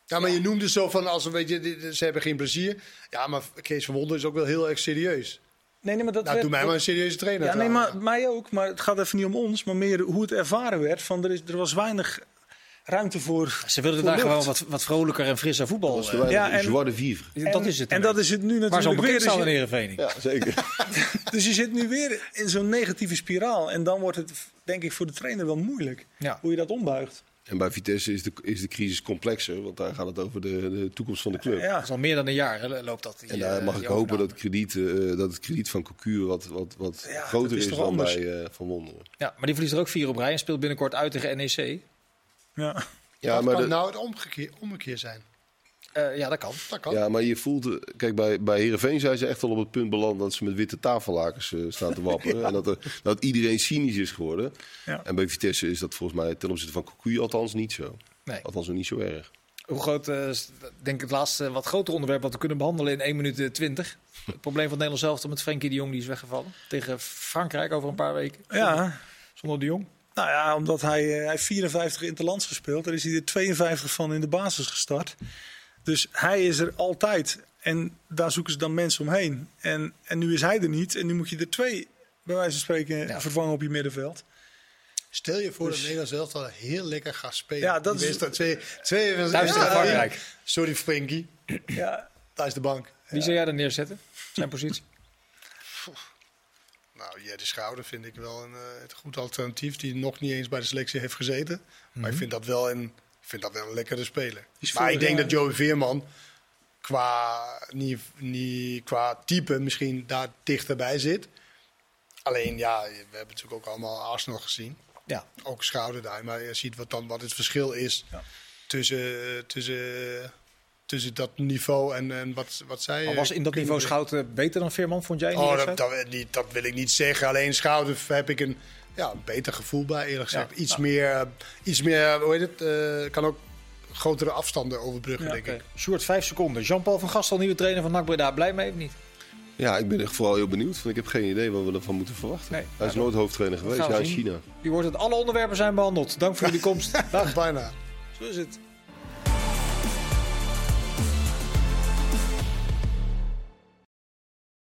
Ja, maar je noemde zo van als een beetje, dit- ze hebben geen plezier. Ja, maar Kees van Wonder is ook wel heel erg serieus. Nee, nee, maar dat Nou, werd- doe mij dat- maar een serieuze trainer. Ja, nee, maar mij ook. Maar het gaat even niet om ons, maar meer hoe het ervaren werd. Van er, is, er was weinig ruimte voor. Ze wilden voor daar lucht. gewoon wat, wat vrolijker en frisser voetbal. Dat eh, de Ja, en- de vivre. dat is het. En dat is het nu natuurlijk weer. staan in Dus Heerenveen. Ja, zeker. je, dus je zit nu weer in zo'n negatieve spiraal. En dan wordt het, denk ik, voor de trainer wel moeilijk. Ja. Hoe je dat ombuigt. En bij Vitesse is de, is de crisis complexer, want daar gaat het over de, de toekomst van de club. Ja. Dat is al meer dan een jaar hè, loopt dat. die, En daar eh, mag ik hopen dat het krediet, eh, dat het krediet van Cocu wat, wat, wat Ja, groter is dan anders? bij eh, Van Wonderen. Ja, maar die verliest er ook vier op rij en speelt binnenkort uit tegen NEC. Ja. Ja, dat maar, kan de- nou het omgekeer, omgekeer zijn. Eh, ja, dat kan. Dat kan. ja, maar je voelt... eh, Kijk, bij, bij Heerenveen zijn ze echt al op het punt beland dat ze met witte tafellakens eh, staan te wapperen. En dat, er, dat iedereen cynisch is geworden. Ja. En bij Vitesse is dat volgens mij ten opzichte van Cocu althans niet zo. Nee. Althans nog niet zo erg. Hoe groot, eh, is, denk ik, het laatste wat groter onderwerp wat we kunnen behandelen in 1 minuut eh, 20. Het probleem van het Nederlands elftal met Frenkie de Jong, die is weggevallen. Tegen Frankrijk over een paar weken. ja. Zonder de Jong. Nou ja, omdat hij, hij heeft 54 interlands gespeeld. Daar is hij er 52 van in de basis gestart. Dus hij is er altijd. En daar zoeken ze dan mensen omheen. En, en nu is hij er niet. En nu moet je er twee, bij wijze van spreken, Ja. vervangen op je middenveld. Stel je voor Dus- dat Nederland zelf al heel lekker gaat spelen. Ja, dat is- twee, twee Thuis ja, tegen Frankrijk. Sorry Frenkie, Ja, daar is de bank. Wie zou jij er neerzetten? Zijn positie? Nou, Jerry Schouder vind ik wel een, eh, goed alternatief. Die nog niet eens bij de selectie heeft gezeten. Maar ik vind dat wel een, vind dat wel een lekkere speler. Maar ik denk dat Joey Veerman qua, niet, niet, qua type misschien daar dichterbij zit. Alleen ja, we hebben natuurlijk ook allemaal Arsenal gezien. Ja. Ook Schouder daar. Maar je ziet wat, dan, wat het verschil is Ja. tussen, tussen, tussen dat niveau en, en wat, wat zij... Maar was in dat niveau. Schouten beter dan Veerman, vond jij? Oh, dat, dat, dat wil ik niet zeggen. Alleen Schouder heb ik een, ja, een beter gevoel bij, eerlijk gezegd. Ja. Iets, meer, iets meer, hoe heet het, eh, kan ook grotere afstanden overbruggen, Ja, denk ik. Sjoerd, vijf seconden. Jean-Paul van Gastel, nieuwe trainer van NAC Breda. Blij mee of niet? Ja, ik ben echt vooral heel benieuwd. Want ik heb geen idee wat we ervan moeten verwachten. Nee, Hij is nooit hoofdtrainer geweest. Ja, in. China. Je hoort het, alle onderwerpen zijn behandeld. Dank voor jullie komst. Dag. Bijna. Zo is het.